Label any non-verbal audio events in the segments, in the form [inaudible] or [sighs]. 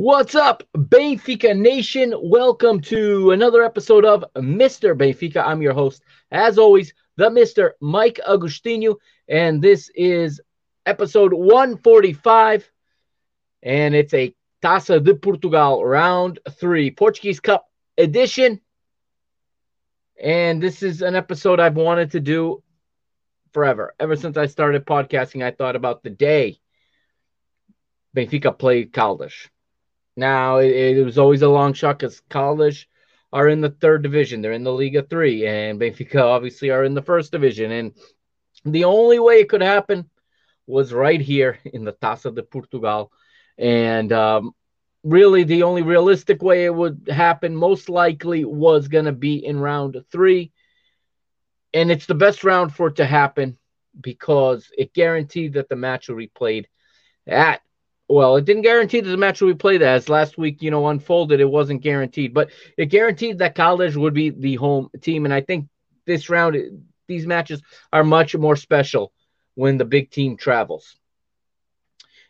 What's up, Benfica Nation? Welcome to another episode of Mr. Benfica. I'm your host, as always, the Mr. Mike Agostinho, and this is episode 145, and it's a Taça de Portugal round three, Portuguese Cup edition. And this is an episode I've wanted to do forever. Ever since I started podcasting, I thought about the day Benfica played Caldas now it, it was always a long shot because Caldas are in the third division. They're in the Liga Three, and Benfica obviously are in the first division. And the only way it could happen was right here [laughs] in the Taça de Portugal. And um, really, the only realistic way it would happen most likely was going to be in round three. And it's the best round for it to happen because it guaranteed that the match will be played at well, it didn't guarantee that the match will be played as last week, you know, unfolded. It wasn't guaranteed, but it guaranteed that Caldas would be the home team. And I think this round, these matches are much more special when the big team travels.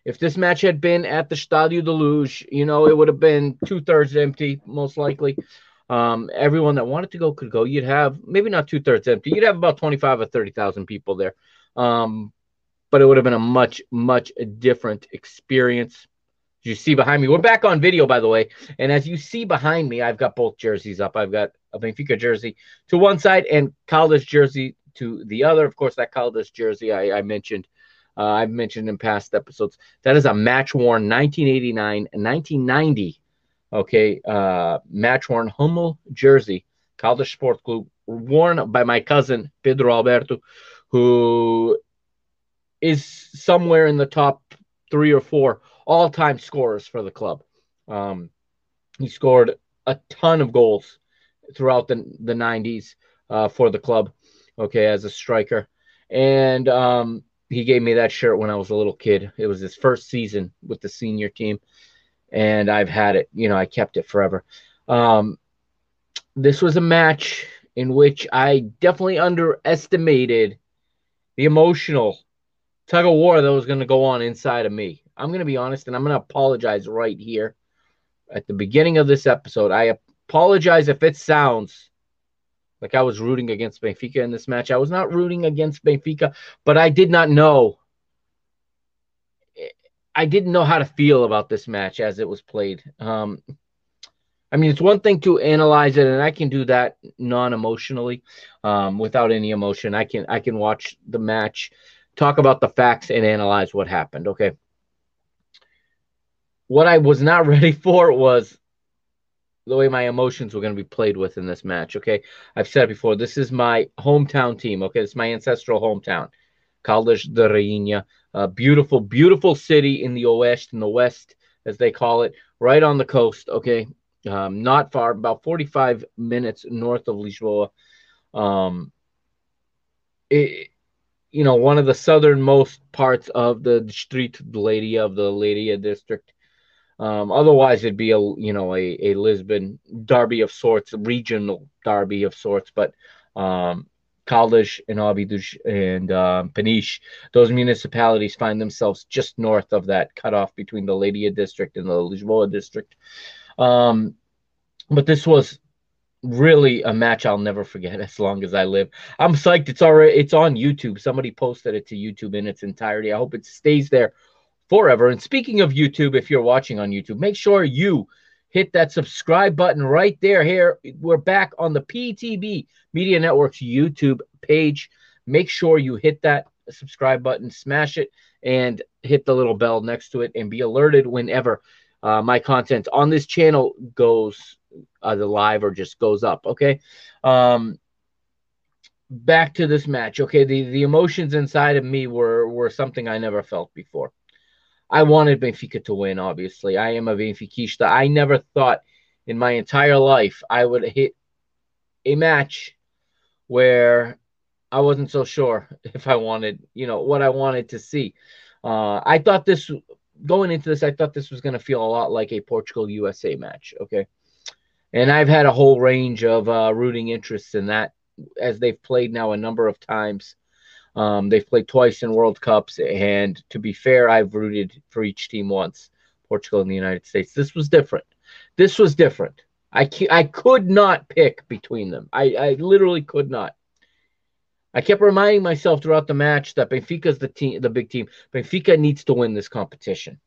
If this match had been at the Stadio de Luz, you know, it would have been two thirds empty, most likely. Um, everyone that wanted to go could go. You'd have maybe not two thirds empty. You'd have about 25 or 30,000 people there. Um, but it would have been a much, much different experience. You see behind me, we're back on video, by the way. And as you see behind me, I've got both jerseys up. I've got a Benfica jersey to one side and Caldas jersey to the other. Of course, that Caldas jersey I, I mentioned, uh, I've mentioned in past episodes. That is a match worn 1989 and 1990, okay, uh, match worn Hummel jersey, Caldas Sport Club, worn by my cousin Pedro Alberto, who is somewhere in the top three or four all time scorers for the club. Um, he scored a ton of goals throughout the, the 90s uh, for the club, okay, as a striker. And um, he gave me that shirt when I was a little kid. It was his first season with the senior team. And I've had it, you know, I kept it forever. Um, this was a match in which I definitely underestimated the emotional tug of war that was going to go on inside of me. I'm going to be honest and I'm going to apologize right here at the beginning of this episode. I apologize if it sounds like I was rooting against Benfica in this match. I was not rooting against Benfica, but I did not know. I didn't know how to feel about this match as it was played. Um, I mean, it's one thing to analyze it, and I can do that non-emotionally, um, without any emotion. I can I can watch the match talk about the facts and analyze what happened. Okay. What I was not [laughs] ready for was the way my emotions were going to be played with in this match. Okay. I've said it before, this is my hometown team. Okay. It's my ancestral hometown, Caldas da Rainha. A beautiful, beautiful city in the Oeste, in the West, as they call it, right on the coast. Okay. Um, not far, about 45 minutes north of Lisboa. Um, it, you know, one of the southernmost parts of the street lady of the Leiria district. Um, otherwise, it'd be a you know a, a Lisbon derby of sorts, regional derby of sorts. But um, and Óbidos and um, Peniche, those municipalities find themselves just north of that cutoff between the Leiria district and the Lisboa district. Um, but this was really a match I'll never forget [laughs] as long as I live. I'm psyched. It's already it's on YouTube. Somebody posted it to YouTube in its entirety. I hope it stays there forever. And speaking of YouTube, if you're watching on YouTube, make sure you hit that subscribe button right there. Here, we're back on the PTB Media Network's YouTube page. Make sure you hit that subscribe button, smash it, and hit the little bell next to it, and be alerted whenever uh, my content on this channel goes either live or just goes up. Okay. Um, back to this match. Okay, the the emotions inside of me were were something I never felt before. I wanted Benfica to win. Obviously, I am a Benfiquista. I never thought in my entire life I would hit a match where I wasn't so sure [laughs] if I wanted, you know, what I wanted to see. Uh, I thought this going into this, I thought this was going to feel a lot like a Portugal USA match. Okay. And I've had a whole range of uh, rooting interests in that as they've played now a number of times. Um, they've played twice in World Cups. And to be fair, I've rooted for each team once Portugal and the United States. This was different. This was different. I, I could not pick between them. I, I literally could not. I kept reminding myself throughout the match that Benfica's the team, the big team. Benfica needs to win this competition,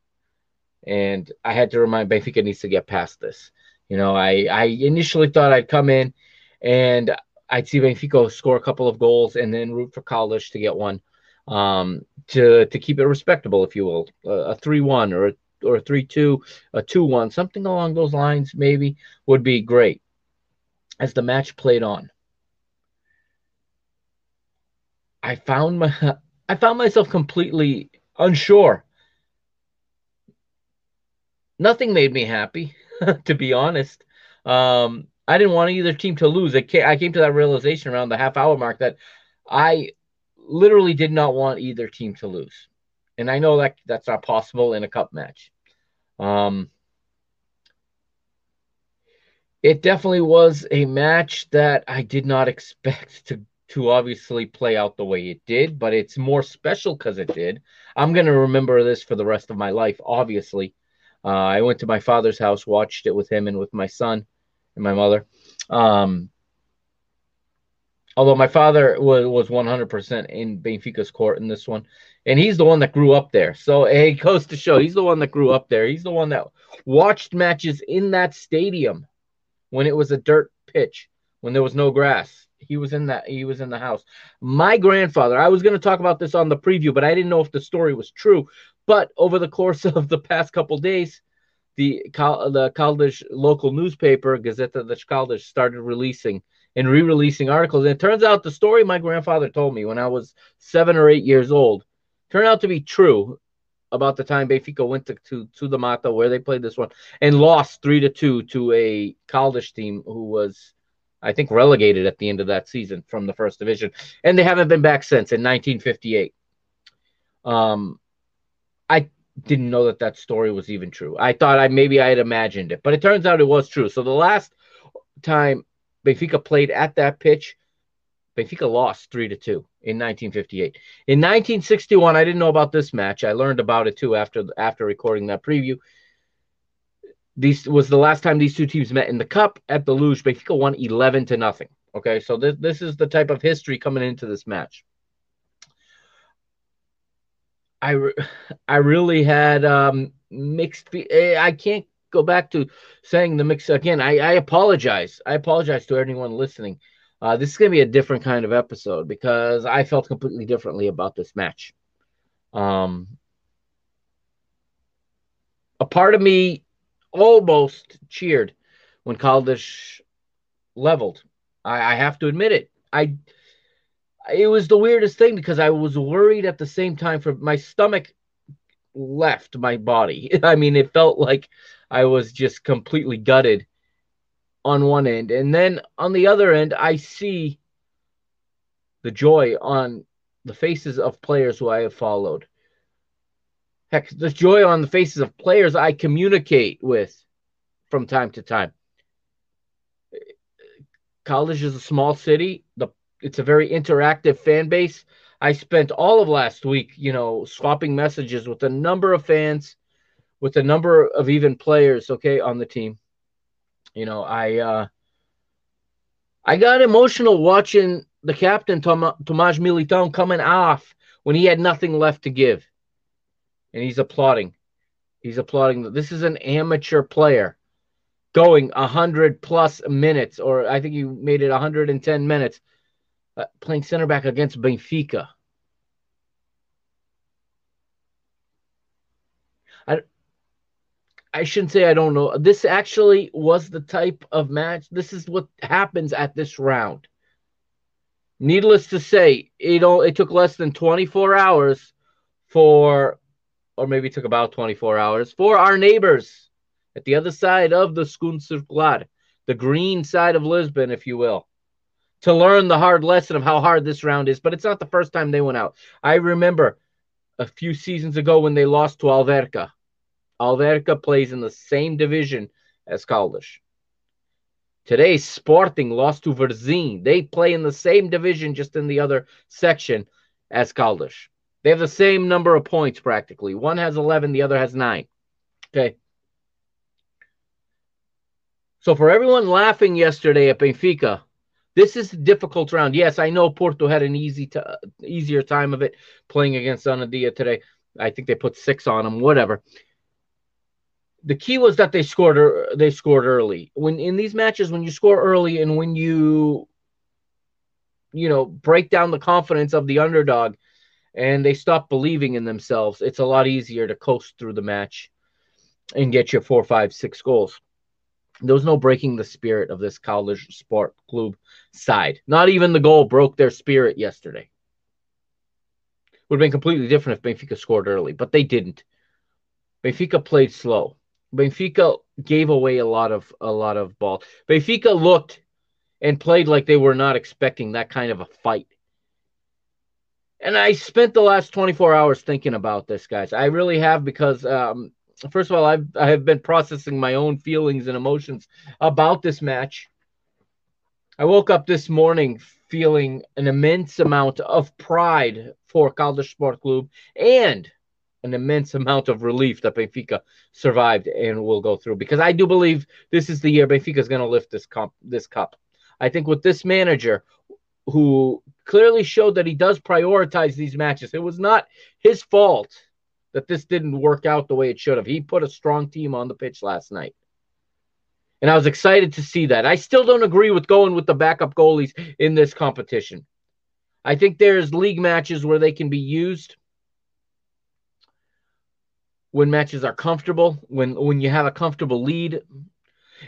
and I had to remind Benfica needs to get past this. You know, I I initially thought I'd come in and I'd see Benfica score a couple of goals and then root for Caldas to get one, um, to to keep it respectable, if you will, a three one or a or a three two, a two one, something along those lines maybe would be great. As the match played on, I found my [laughs] I found myself completely unsure. Nothing made me happy, [laughs] to be honest. Um, I didn't want either team to lose. I came, to that realization around the half hour mark that I literally did not want either team to lose. And I know that that's not possible in a cup match. Um, it definitely was a match that I did not expect to to obviously play out the way it did, but it's more special because it did. I'm going to remember this for the rest of my life, obviously. Uh, I went to my father's house, watched it with him and with my son and my mother. Um, although my father was, was 100% in Benfica's court in this one, and he's the one that grew up there. So it goes to show he's the one that grew up there. He's the one that watched matches in that stadium when it was a dirt pitch, when there was no grass he was in that he was in the house. My grandfather, I was going to talk about this on the preview, but I didn't know if the story was true. But over the course [laughs] of the past couple days, the the Caldas local newspaper, Gazeta de Caldas, started releasing and re-releasing articles. And it turns out the story my grandfather told me when I was seven or eight years old turned out to be true about the time Benfica went to, to, to the Mata where they played this one and lost three to two to a Caldas team who was I think, relegated at the end of that season from the first division, and they haven't been back since in 1958. Um, I didn't know that that story was even true. I thought I maybe I had imagined it, but it turns out it was true. So the last time Benfica played at that pitch, Benfica lost three to two in 1958. In 1961, I didn't know about this match. I learned about it too after after recording that preview. These was the last time these two teams met in the cup at the Luz. Benfica won 11 to nothing. Okay, so this this is the type of history coming into this match. I [sighs] I really had um, mixed. Eh, I can't go back to saying the mix again. I, I apologize. I apologize to anyone listening. Uh, this is going to be a different kind of episode because I felt completely differently about this match. Um, a part of me almost cheered when Caldas leveled. I, I have to admit it. I it was the weirdest thing because I was worried at the same time for my stomach left my body. [laughs] I mean, it felt like I was just completely gutted on one end. And then on the other end, I see the joy on the faces of players who I have followed. Heck, the joy on the faces of players I communicate with from time to time. Caldas is a small city. The it's a very interactive fan base. I spent all of last week, you know, swapping messages with a number of fans, with a number of even players, okay, on the team. You know, I uh I got emotional watching the captain Tom- Tomas Militão coming off when he had nothing left to give, and he's applauding. He's applauding. This is an amateur player going 100 plus minutes, or I think he made it 110 minutes, uh, playing center back against Benfica. I, I shouldn't say I don't know. This actually was the type of match. This is what happens at this round. Needless to say, it, all, it took less than 24 hours for or maybe took about 24 hours, for our neighbors at the other side of the Segunda Circular, the green side of Lisbon, if you will, to learn the hard lesson of how hard this round is. But it's not the first time they went out. I remember a few seasons ago when they lost to Alverca. Alverca plays in the same division as Caldas. Today, Sporting lost to Varzim. They play in the same division, just in the other section as Caldas. They have the same number of points practically. One has 11, the other has nine. Okay. So for everyone laughing yesterday at Benfica, this is a difficult round. Yes, I know Porto had an easy, t- easier time of it playing against Anadia today. I think they put six on them. Whatever. The key was that they scored. They scored early. When in these matches, when you score early and when you, you know, break down the confidence of the underdog, and they stop believing in themselves, it's a lot easier to coast through the match and get your four, five, six goals. There was no breaking the spirit of this Caldas Sport Club side. Not even the goal broke their spirit yesterday. Would have been completely different if Benfica scored early, but they didn't. Benfica played slow. Benfica gave away a lot of a lot of ball. Benfica looked and played like they were not expecting that kind of a fight and I spent the last 24 hours thinking about this, guys. I really have because, um, first of all, I've I have been processing my own feelings and emotions about this match. I woke up this morning feeling an immense amount of pride for Caldas Sport Club and an immense amount of relief that Benfica survived and will go through because I do believe this is the year Benfica is going to lift this cup. This cup. I think with this manager who clearly showed that he does prioritize these matches. It was not his fault that this didn't work out the way it should have. He put a strong team on the pitch last night. And I was excited to see that. I still don't agree with going with the backup goalies in this competition. I think there's league matches where they can be used when matches are comfortable, when when you have a comfortable lead.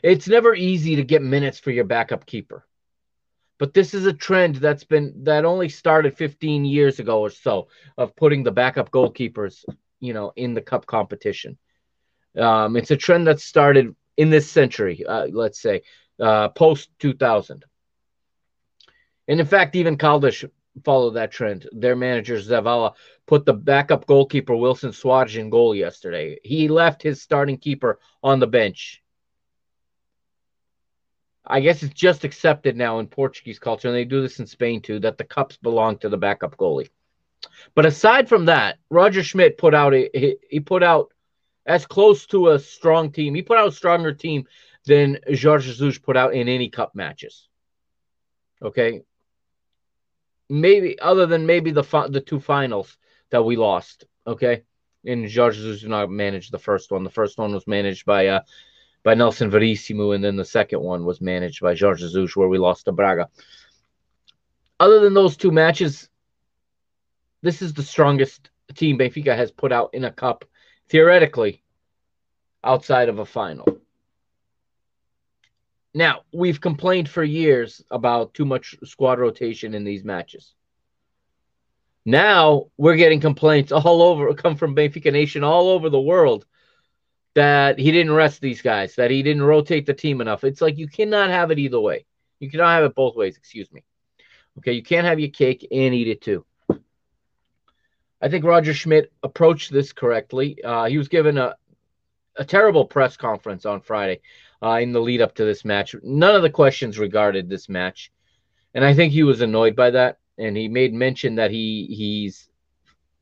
It's never easy to get minutes for your backup keeper. But this is a trend that's been that only started 15 years ago or so of putting the backup goalkeepers, you know, in the cup competition. Um, it's a trend that started in this century, uh, let's say, uh, post 2000. And in fact, even Caldas followed that trend. Their manager Zavala put the backup goalkeeper Wilson Soares in goal yesterday. He left his starting keeper on the bench I guess it's just accepted now in Portuguese culture, and they do this in Spain too, that the cups belong to the backup goalie. But aside from that, Roger Schmidt put out a he, he put out as close to a strong team. He put out a stronger team than Jorge Jesus put out in any cup matches. Okay, maybe other than maybe the the two finals that we lost. Okay, and Jorge Jesus did not manage the first one. The first one was managed by uh, by Nelson Verissimo, and then the second one was managed by Jorge Jesus, where we lost to Braga. Other than those two matches, this is the strongest team Benfica has put out in a cup, theoretically, outside of a final. Now, we've complained for years about too much squad rotation in these matches. Now we're getting complaints all over, come from Benfica Nation all over the world that he didn't rest these guys, that he didn't rotate the team enough. It's like you cannot have it either way. You cannot have it both ways, excuse me. Okay, you can't have your cake and eat it too. I think Roger Schmidt approached this correctly. Uh, he was given a, a terrible press conference on Friday uh, in the lead up to this match. None of the questions regarded this match. And I think he was annoyed by that. And he made mention that he he's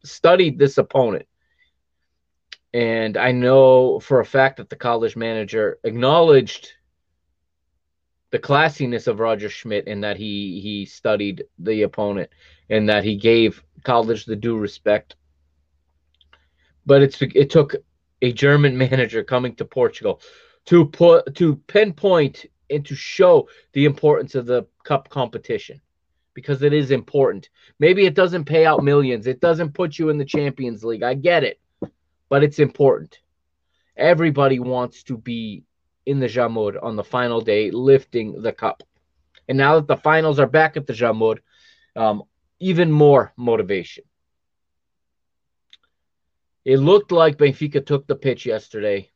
studied this opponent and I know for a fact that the Caldas manager acknowledged the classiness of Roger Schmidt in that he he studied the opponent and that he gave Caldas the due respect. But it's it took a German [laughs] manager coming to Portugal to put to pinpoint and to show the importance of the cup competition because it is important. Maybe it doesn't pay out millions. It doesn't put you in the Champions League. I get it. But it's important. Everybody wants to be in the Jamor on the final day lifting the cup. And now that the finals are back at the Jamor, um, even more motivation. It looked like Benfica took the pitch yesterday,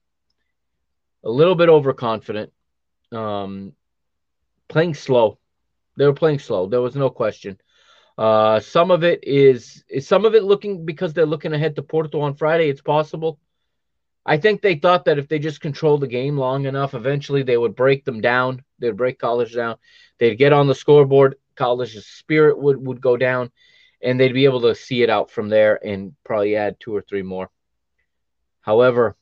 a little bit overconfident, um, playing slow. They were playing slow. There was no question. Uh, some of it is is some of it looking because they're looking ahead to Porto on Friday. It's possible. I think they thought that if they just controlled the game long enough, eventually they would break them down. They'd break Caldas down. They'd get on the scoreboard. Caldas's spirit would, would go down, and they'd be able to see it out from there and probably add two or three more. However,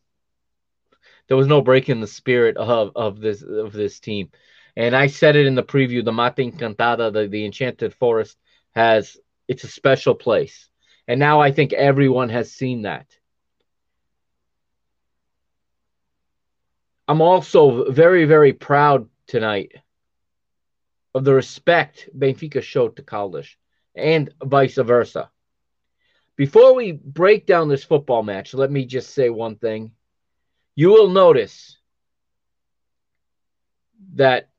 there was no break in the spirit of, of this of this team. And I said it in the preview, the Mata Encantada, the, the Enchanted Forest, has it's a special place. And now I think everyone has seen that. I'm also very, very proud tonight of the respect Benfica showed to Caldas and vice versa. Before we break down this football match, let me just say one thing. You will notice that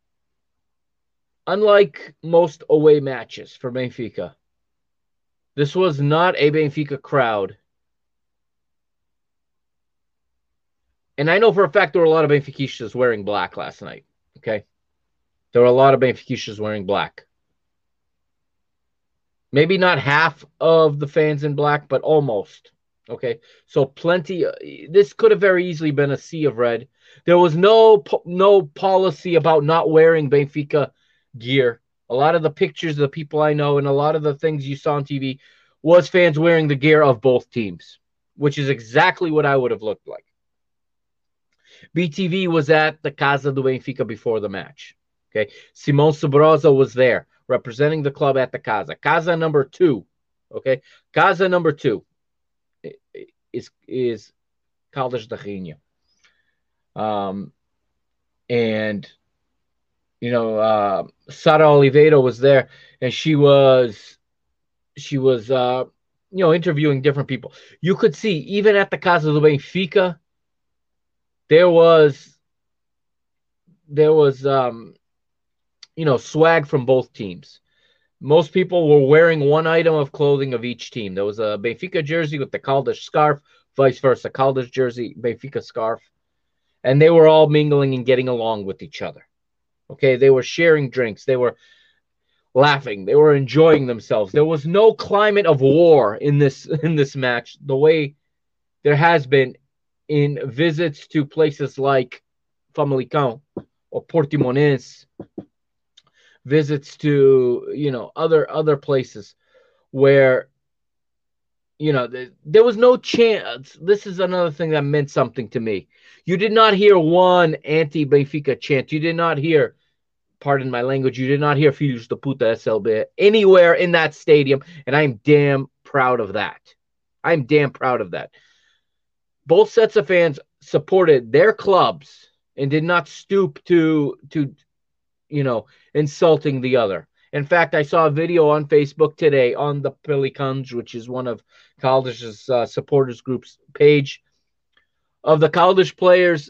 unlike most away matches for Benfica, this was not a Benfica crowd and I know for a fact there were a lot of Benfiquistas wearing black last night. Okay. There were a lot of Benfiquistas wearing black. Maybe not half of the fans in black, but almost. Okay. So plenty. Uh, this could have very easily been a sea of red. There was no no policy about not wearing Benfica gear. A lot of the pictures of the people I know and a lot of the things you saw on TV was fans wearing the gear of both teams, which is exactly what I would have looked like. BTV was at the Casa do Benfica before the match. Okay. Simão Sabrosa was there representing the club at the Casa. Casa number two. Okay. Casa number two is is Caldas da Rainha. Um, and you know, uh, Sara Oliveira was there, and she was she was uh, you know interviewing different people. You could see even at the Casa do Benfica, there was there was um you know swag from both teams. Most people were wearing one item of clothing of each team. There was a Benfica jersey with the Caldas scarf, vice versa, Caldas jersey, Benfica scarf, and they were all mingling and getting along with each other. Okay, they were sharing drinks. They were laughing. They were enjoying themselves. There was no climate of war in this [laughs] in this match the way there has been in visits to places like Famalicão or Portimonense, visits to you know other other places where you know the, there was no chance. This is another thing that meant something to me. You did not hear one anti Benfica chant. You did not hear. Pardon my language. You did not hear Filhos da Puta SLB anywhere in that stadium, and I'm damn proud of that. I'm damn proud of that both sets of fans supported their clubs and did not stoop to to you know insulting the other. In fact, I saw a video on Facebook today on the Pelicans, which is one of Caldash's uh, supporters groups page, of the Caldas players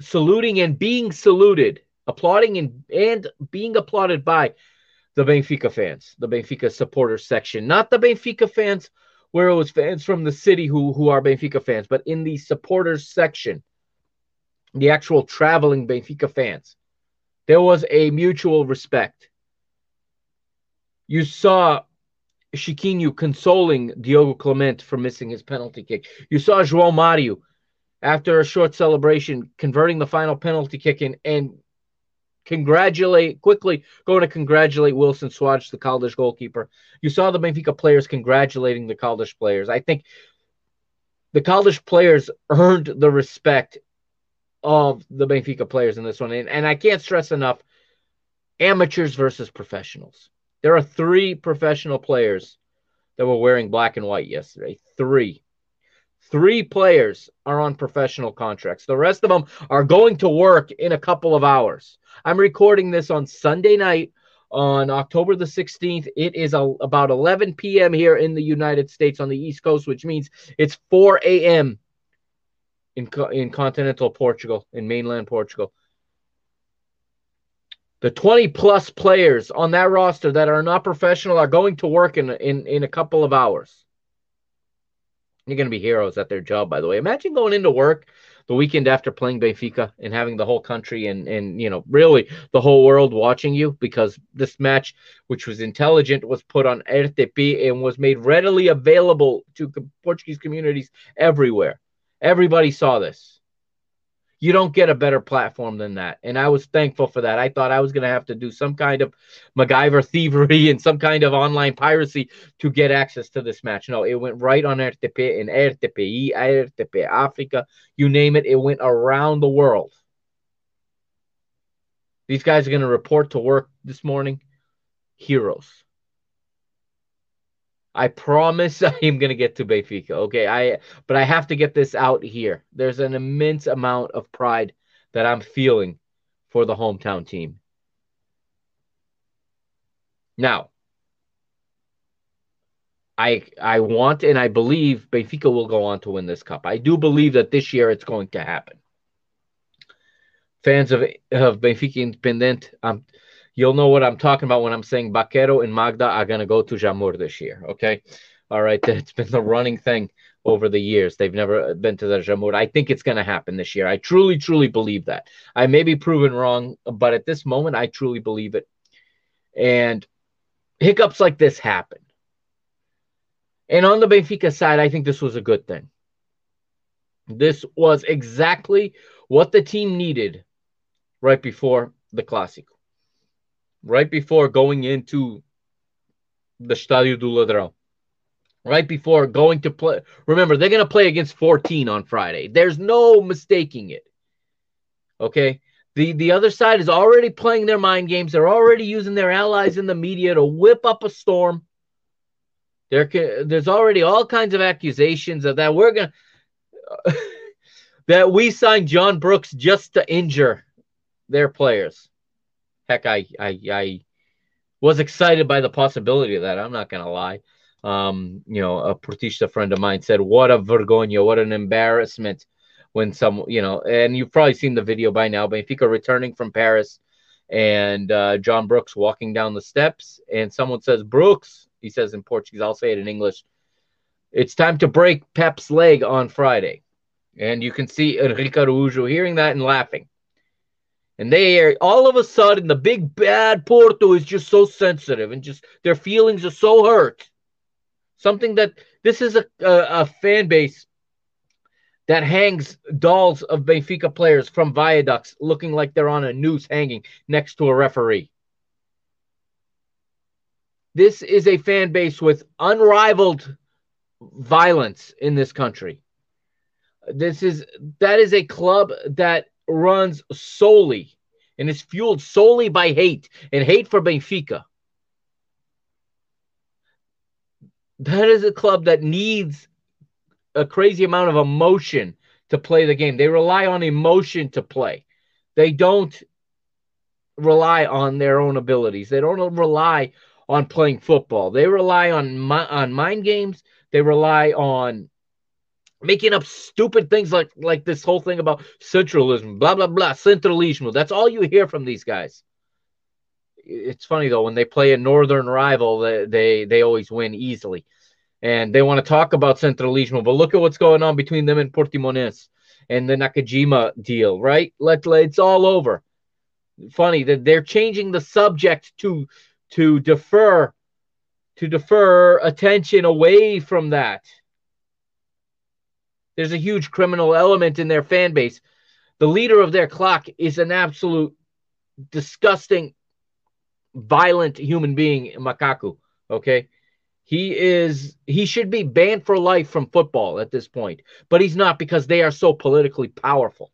saluting and being saluted, applauding and, and being applauded by the Benfica fans, the Benfica supporters section, not the Benfica fans where it was fans from the city who who are Benfica fans, but in the supporters section, the actual traveling Benfica fans, there was a mutual respect. You saw Chiquinho consoling Diogo Clemente for missing his penalty kick. You saw João Mario after a short celebration converting the final penalty kick in and congratulate quickly going to congratulate Wilson Soares, the Caldas goalkeeper. You saw the Benfica players congratulating the Caldas players. I think the Caldas players earned the respect of the Benfica players in this one. And, and I can't stress enough amateurs versus professionals. There are three professional players that were wearing black and white yesterday. Three. Three players are on professional contracts. The rest of them are going to work in a couple of hours. I'm recording this on Sunday night on October the 16th. It is a, about 11 p.m. here in the United States on the East Coast, which means it's 4 a.m. in in continental Portugal, in mainland Portugal. The 20 plus players on that roster that are not professional are going to work in in, in a couple of hours. You're going to be heroes at their job, by the way. Imagine going into work the weekend after playing Benfica and having the whole country and and you know really the whole world watching you because this match, which was intelligent, was put on RTP and was made readily available to Portuguese communities everywhere. Everybody saw this. You don't get a better platform than that. And I was thankful for that. I thought I was going to have to do some kind of MacGyver [laughs] thievery and some kind of online piracy to get access to this match. No, it went right on RTP in RTPI, RTP Africa, you name it. It went around the world. These guys are going to report to work this morning. Heroes. I promise I am going to get to Benfica. Okay, I but I have to get this out here. There's an immense amount of pride that I'm feeling for the hometown team. Now, I I want and I believe Benfica will go on to win this cup. I do believe that this year it's going to happen. Fans of of Benfica Independent, I'm um, You'll know what I'm talking about when I'm saying Baquero and Magda are going to go to Jamor this year. Okay. All right. [laughs] It's been the running thing over the years. They've never been to the Jamur. I think it's going to happen this year. I truly, truly believe that. I may be proven wrong, but at this moment, I truly believe it. And hiccups like this happen. And on the Benfica side, I think this was a good thing. This was exactly what the team needed right before the Clásico right before going into the Stadio do Ladrão. Right before going to play. Remember, they're going to play against 14 on Friday. There's no mistaking it. Okay? The the other side is already playing their mind games. They're already using their allies in the media to whip up a storm. There there's already all kinds of accusations of that we're going [laughs] that we signed John Brooks just to injure their players heck, I I I was excited by the possibility of that. I'm not gonna lie. Um, you know, a Portista friend of mine said, "What a vergogna! What an embarrassment!" When some, you know, and you've probably seen the video by now. Benfica returning from Paris, and uh, John Brooks walking down the steps, and someone says, "Brooks," he says in Portuguese. I'll say it in English. It's time to break Pepe's leg on Friday, and you can see Henrique Araújo hearing that and laughing. And they are all of a sudden the big bad Porto is just so sensitive and just their feelings are so hurt. Something that this is a, a, a fan base that hangs dolls of Benfica players from viaducts looking like they're on a noose hanging next to a referee. This is a fan base with unrivaled violence in this country. This is that is a club that runs solely and is fueled solely by hate and hate for Benfica. That is a club that needs a crazy amount of emotion to play the game. They rely on emotion to play. They don't rely on their own abilities. They don't rely on playing football. They rely on on mind games. They rely on making up stupid things like like this whole thing about centralism, blah blah blah, centralismo. That's all you hear from these guys. It's funny though when they play a northern rival, they they, they always win easily, and they want to talk about centralismo. But look at what's going on between them and Portimonense and the Nakajima deal, right? Let it's all over. Funny that they're changing the subject to to defer to defer attention away from that there's a huge criminal element in their fan base. The leader of their claque is an absolute disgusting, violent human being, Macaco. Okay. He is he should be banned for life from football at this point, but he's not because they are so politically powerful.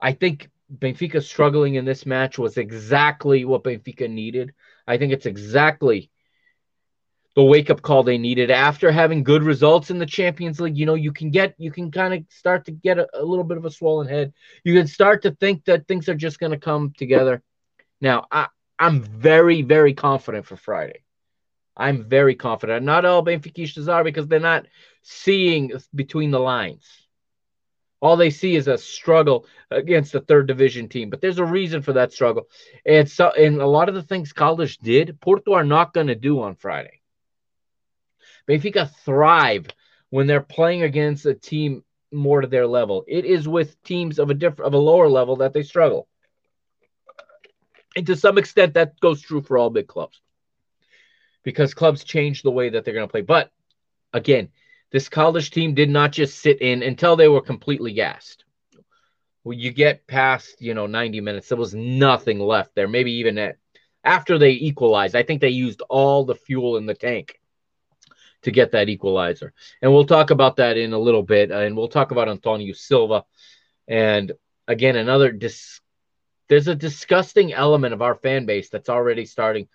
I think Benfica struggling in this match was exactly what Benfica needed. I think it's exactly the wake up call they needed after having good results in the Champions League. You know, you can get, you can kind of start to get a, a, little bit of a swollen head. You can start to think that things are just going to come together. Now, I, I'm very, very confident for Friday. I'm very confident. Not all Benfiquistas are because they're not seeing between the lines. All they see is a struggle against a third division team, but there's a reason for that struggle. And so, and a lot of the things Caldas did, Porto are not going to do on Friday. Benfica thrive when they're playing against a team more to their level. It is with teams of a different of a lower level that they struggle. And to some extent that goes true for all big clubs. Because clubs change the way that they're going to play. But again, this Caldas team did not just sit in until they were completely gassed. When you get past, you know, 90 minutes, there was nothing left there. Maybe even at, after they equalized, I think they used all the fuel in the tank to get that equalizer. And we'll talk about that in a little bit. Uh, and we'll talk about Antonio Silva. And again, another dis- there's a disgusting element of our fan base that's already starting.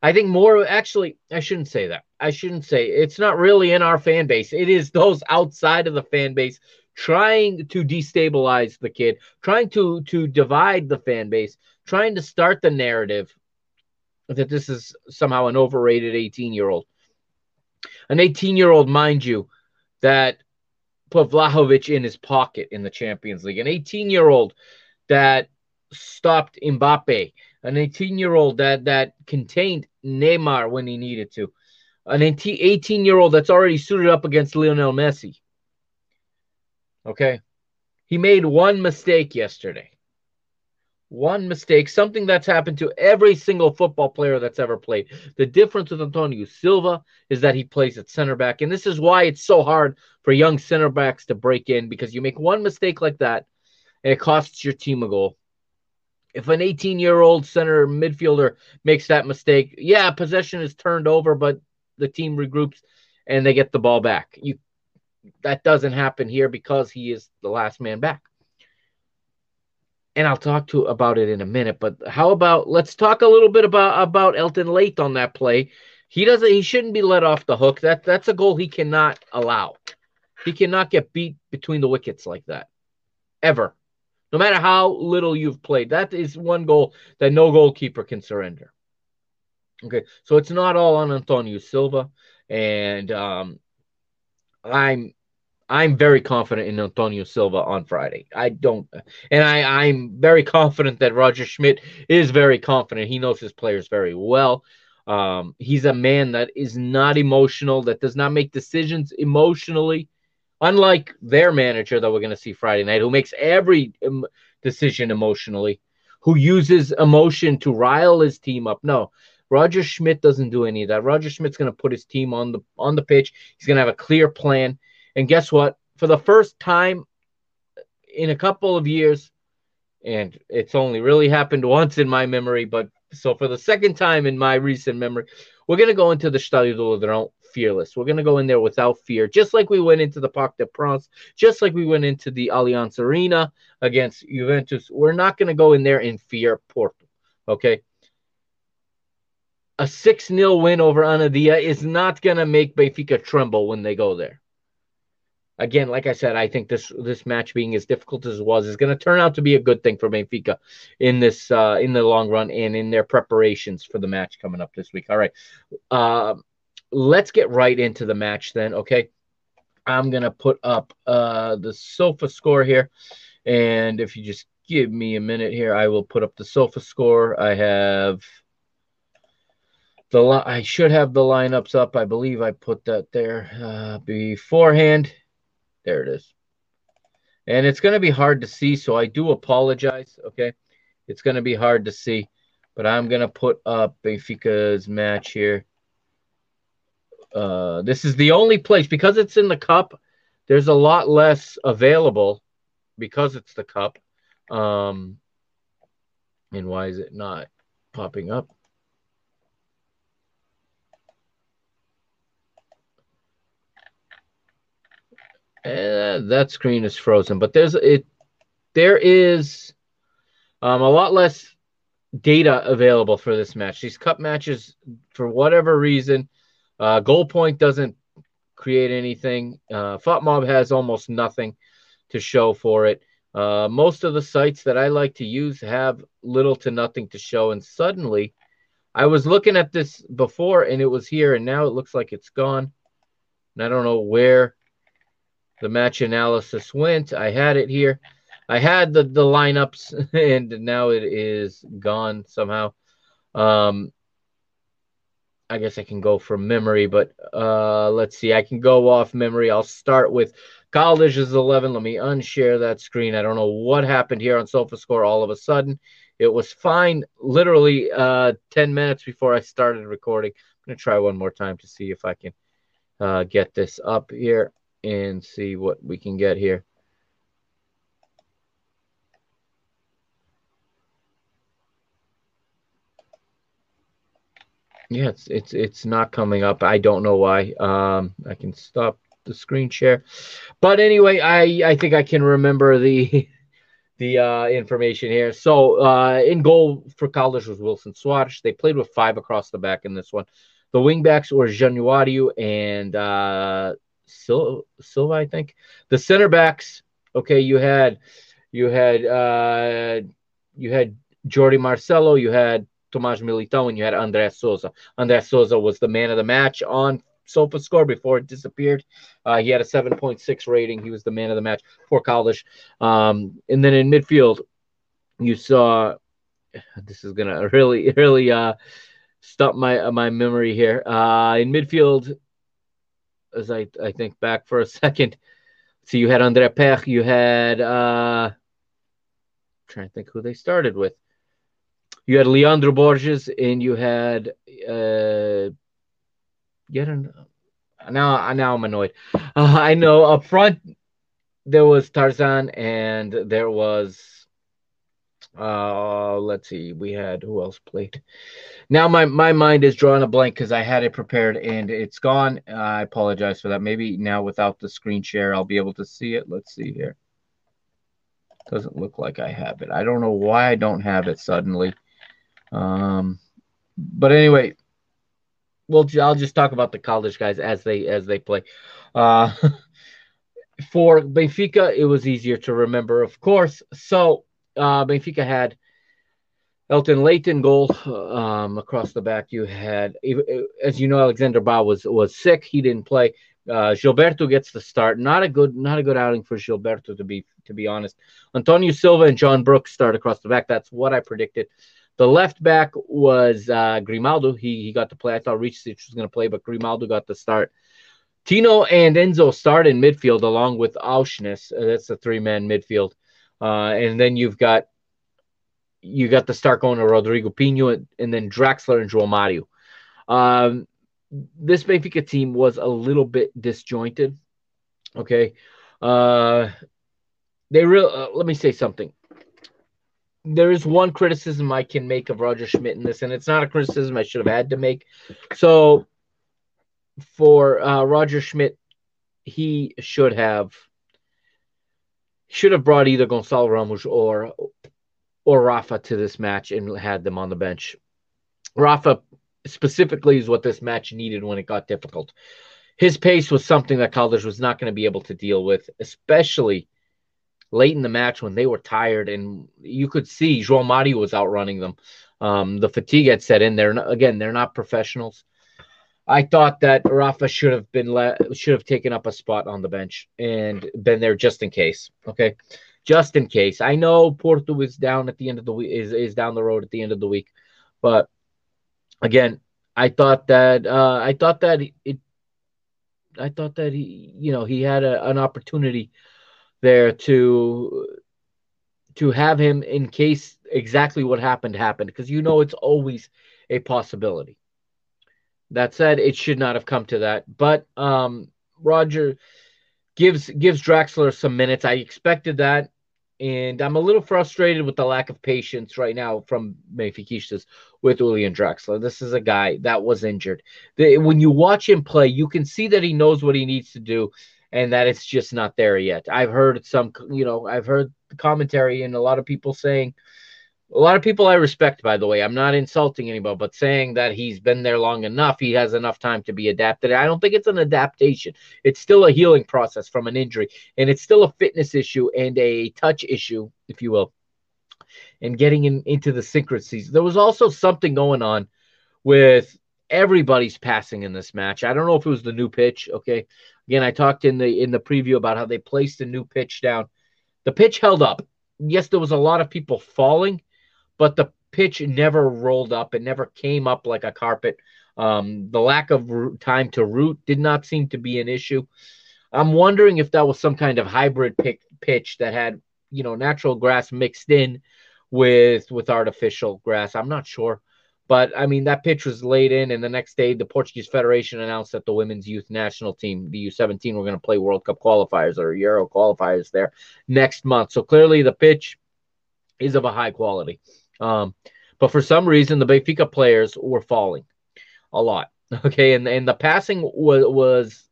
I think more actually, I shouldn't say that. I shouldn't say it's not really in our fan base. It is those outside of the fan base trying to destabilize the kid, trying to to divide the fan base, trying to start the narrative that this is somehow an overrated 18 year old. An 18 year old, mind you, that put Vlahovic in his pocket in the Champions League. An 18 year old that stopped Mbappe. An 18 year old that that contained Neymar when he needed to. An 18 year old that's already suited up against Lionel Messi. Okay. He made one mistake yesterday. One mistake, something that's happened to every single football player that's ever played. The difference with Antonio Silva is that he plays at center back. And this is why it's so hard for young center backs to break in because you make one mistake like that and it costs your team a goal. If an 18 year old center midfielder makes that mistake, yeah, possession is turned over, but the team regroups and they get the ball back. You that doesn't happen here because he is the last man back and I'll talk to about it in a minute. But how about let's talk a little bit about about Helton Leite on that play. He doesn't. He shouldn't be let off the hook. That that's a goal he cannot allow. He cannot get beat between the wickets like that, ever. No matter how little you've played, that is one goal that no goalkeeper can surrender. Okay, so it's not all on Antonio Silva, and um, I'm I'm very confident in Antonio Silva on Friday. I don't, and I, I'm very confident that Roger Schmidt is very confident. He knows his players very well. Um, he's a man that is not emotional, that does not make decisions emotionally, unlike their manager that we're going to see Friday night, who makes every um, decision emotionally, who uses emotion to rile his team up. No, Roger Schmidt doesn't do any of that. Roger Schmidt's going to put his team on the on the pitch. He's going to have a clear plan. And guess what? For the first time in a couple of years, and it's only really happened once in my memory, but so for the second time in my recent memory, we're going to go into the Stadio do Ladrão fearless. We're going to go in there without fear, just like we went into the Parc des Princes, just like we went into the Allianz Arena against Juventus. We're not going to go in there in fear, Porto. Okay. A 6 0 win over Anadia is not going to make Benfica tremble when they go there again, like I said, I think this this match being as difficult as it was is going to turn out to be a good thing for Benfica in this uh, in the long run and in their preparations for the match coming up this week. All right, uh, let's get right into the match then. Okay, I'm gonna put up uh, the sofa score here, and if you just give me a minute here, I will put up the sofa score. I have. The li- I should have the lineups up. I believe I put that there uh, beforehand. There it is. And it's going to be hard to see, so I do apologize. Okay. It's going to be hard to see, but I'm going to put up Benfica's match here. Uh, this is the only place because it's in the cup. There's a lot less available because it's the cup. Um, and why is it not popping up? Uh, that screen is frozen, but there's it. There is Um, a lot less data available for this match. These cup matches, for whatever reason, uh, goal point doesn't create anything. Uh, FotMob has almost nothing to show for it. Uh, most of the sites that I like to use have little to nothing to show, and suddenly, I was looking at this before and it was here, and now it looks like it's gone. And I don't know where the match analysis went. I had it here. I had the the lineups, [laughs] and now it is gone somehow. Um, I guess I can go from memory, but uh, let's see. I can go off memory. I'll start with Caldas's 11. Let me unshare that screen. I don't know what happened here on SofaScore all of a sudden. It was fine literally uh, 10 minutes before I started recording. I'm going to try one more time to see if I can uh, get this up here and see what we can get here. Yeah, it's it's it's not coming up. I don't know why. Um, I can stop the screen share, but anyway, I I think I can remember the [laughs] the uh, information here. So uh, in goal for Caldas was Wilson Suarez. They played with five across the back in this one. The wingbacks were Januario and uh, Sil- Silva, I think. The center backs, okay, you had you had uh, you had Jordi Marcelo, you had Tomas Militao, and you had Andres Souza. Andres Souza was the man of the match on SofaScore before it disappeared. Uh, he had a 7.6 rating. He was the man of the match for Caldas. Um, and then in midfield, you saw this is gonna [laughs] really, really uh, stop my my memory here. Uh, in midfield, as I I think back for a [laughs] second, so you had Andre Pech, you had uh, trying to think who they started with you had Leandro Borges and you had uh yet an, now now I'm annoyed. Uh, I know up front there was Tarzan and there was uh let's see we had who else played? Now my my mind is drawing a blank because i had it prepared and it's gone. I apologize for that. Maybe now without the screen share i'll be able to see it. Let's see here. Doesn't look like i have it. I don't know why i don't have it suddenly. Um, but anyway, well, I'll just talk about the Caldas guys as they as they play. Uh, [laughs] for Benfica, it was easier to remember, of course. So uh, Benfica had Helton Leite in goal um, across the back. You had, as you know, Alexander Bah was was sick. He didn't play. Uh, Gilberto gets the start. Not a good, not a good outing for Gilberto to be to be honest. Antonio Silva and John Brooks start across the back. That's what I predicted. The left back was uh, Grimaldo. He he got to play. I thought Ristic was going to play, but Grimaldo got the start. Tino and Enzo start in midfield along with Aursnes. Uh, that's the three-man midfield. Uh, and then you've got you got the start going to Rodrigo Pinho and, and then Draxler and João Mario. Um, this Benfica team was a little bit disjointed. Okay. Uh, they real. Uh, let me say something there is one criticism I can make of Roger Schmidt in this, and it's not a criticism I should have had to make. So, for uh, Roger Schmidt, he should have should have brought either Gonzalo Ramos or or Rafa to this match and had them on the bench. Rafa specifically is what this match needed when it got difficult. His pace was something that Caldas was not going to be able to deal with, especially late in the match when they were tired and you could see João Mario was outrunning them. Um, the fatigue had set in. There again, they're not professionals. I thought that Rafa should have been let, should have taken up a spot on the bench and been there just in case. Okay, just in case. I know Porto is down at the end of the week is is down the road at the end of the week, but again, I thought that uh, I thought that it. I thought that he, you know, he had a, an opportunity there to to have him in case exactly what happened happened because you know it's always a possibility. That said, it should not have come to that. But um, Roger gives gives Draxler some minutes. I expected that, and I'm a little frustrated with the lack of patience right now from Benfiquistas with Julian Draxler. This is a guy that was injured. The, when you watch him play, you can see that he knows what he needs to do, and that it's just not there yet. I've heard some, you know, I've heard commentary and a lot of people saying A lot of people I respect, by the way. I'm not insulting anybody, but saying that he's been there long enough, he has enough time to be adapted. I don't think it's an adaptation. It's still a healing process from an injury, and it's still a fitness issue and a touch issue, if you will, and getting in, into the syncrasies. There was also something going on with everybody's passing in this match. I don't know if it was the new pitch. Okay, again, I talked in the in the preview about how they placed the new pitch down. The pitch held up. Yes, there was a lot of people falling but the pitch never rolled up. It never came up like a carpet. Um, the lack of time to root did not seem to be an issue. I'm wondering if that was some kind of hybrid pick, pitch that had, you know, natural grass mixed in with with artificial grass. I'm not sure. But I mean, that pitch was laid in, and the next day, the Portuguese Federation announced that the women's youth national team, the U17, were going to play World Cup qualifiers or Euro qualifiers there next month. So clearly, the pitch is of a high quality. Um, but for some reason, the Benfica players were falling a lot. [laughs] Okay, and and the passing was was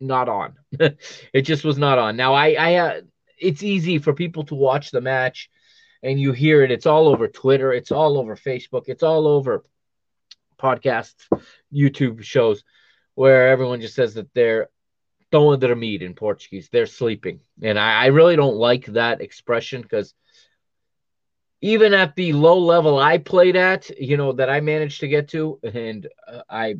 not on. [laughs] it just was not on. Now I I uh, it's easy for people to watch the match, and you hear it. It's all over Twitter. It's all over Facebook. It's all over podcasts, YouTube shows, where everyone just says that they're throwing their meat in Portuguese. They're sleeping, and I, I really don't like that expression because even at the low level I played at, you know, that I managed to get to, and uh, I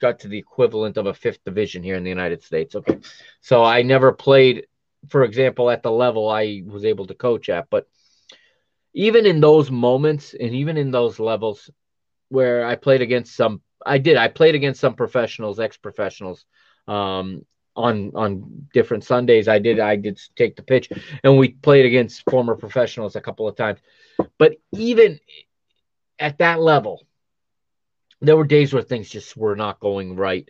got to the equivalent of a fifth division here in the United States. Okay. So I never played, for example, at the level I was able to coach at. But even in those moments and even in those levels where I played against some, I did, I played against some professionals, ex professionals. Um, on on different Sundays. I did I did take the pitch, and we played against former professionals a couple of times. But even at that level, there were days where things just were not going right.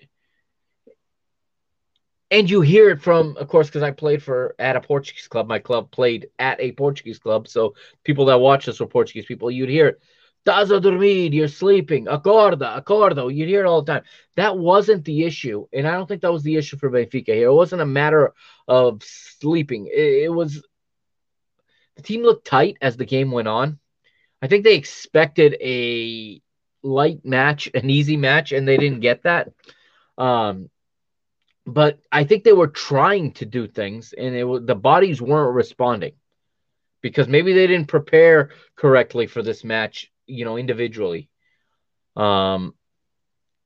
And you hear it from, of course, because I played for at a Portuguese club. My club played at a Portuguese club, so people that watch us were Portuguese people. You'd hear it Estás a dormir, you're sleeping. Acorda, acordo. You hear it all the time. That wasn't the issue. And I don't think that was the issue for Benfica here. It wasn't a matter of sleeping. It, it was the team looked tight as the game went on. I think they expected a light match, an easy match, and they didn't get that. Um, but I think they were trying to do things, and it the bodies weren't responding because maybe they didn't prepare correctly for this match you know, individually. Um,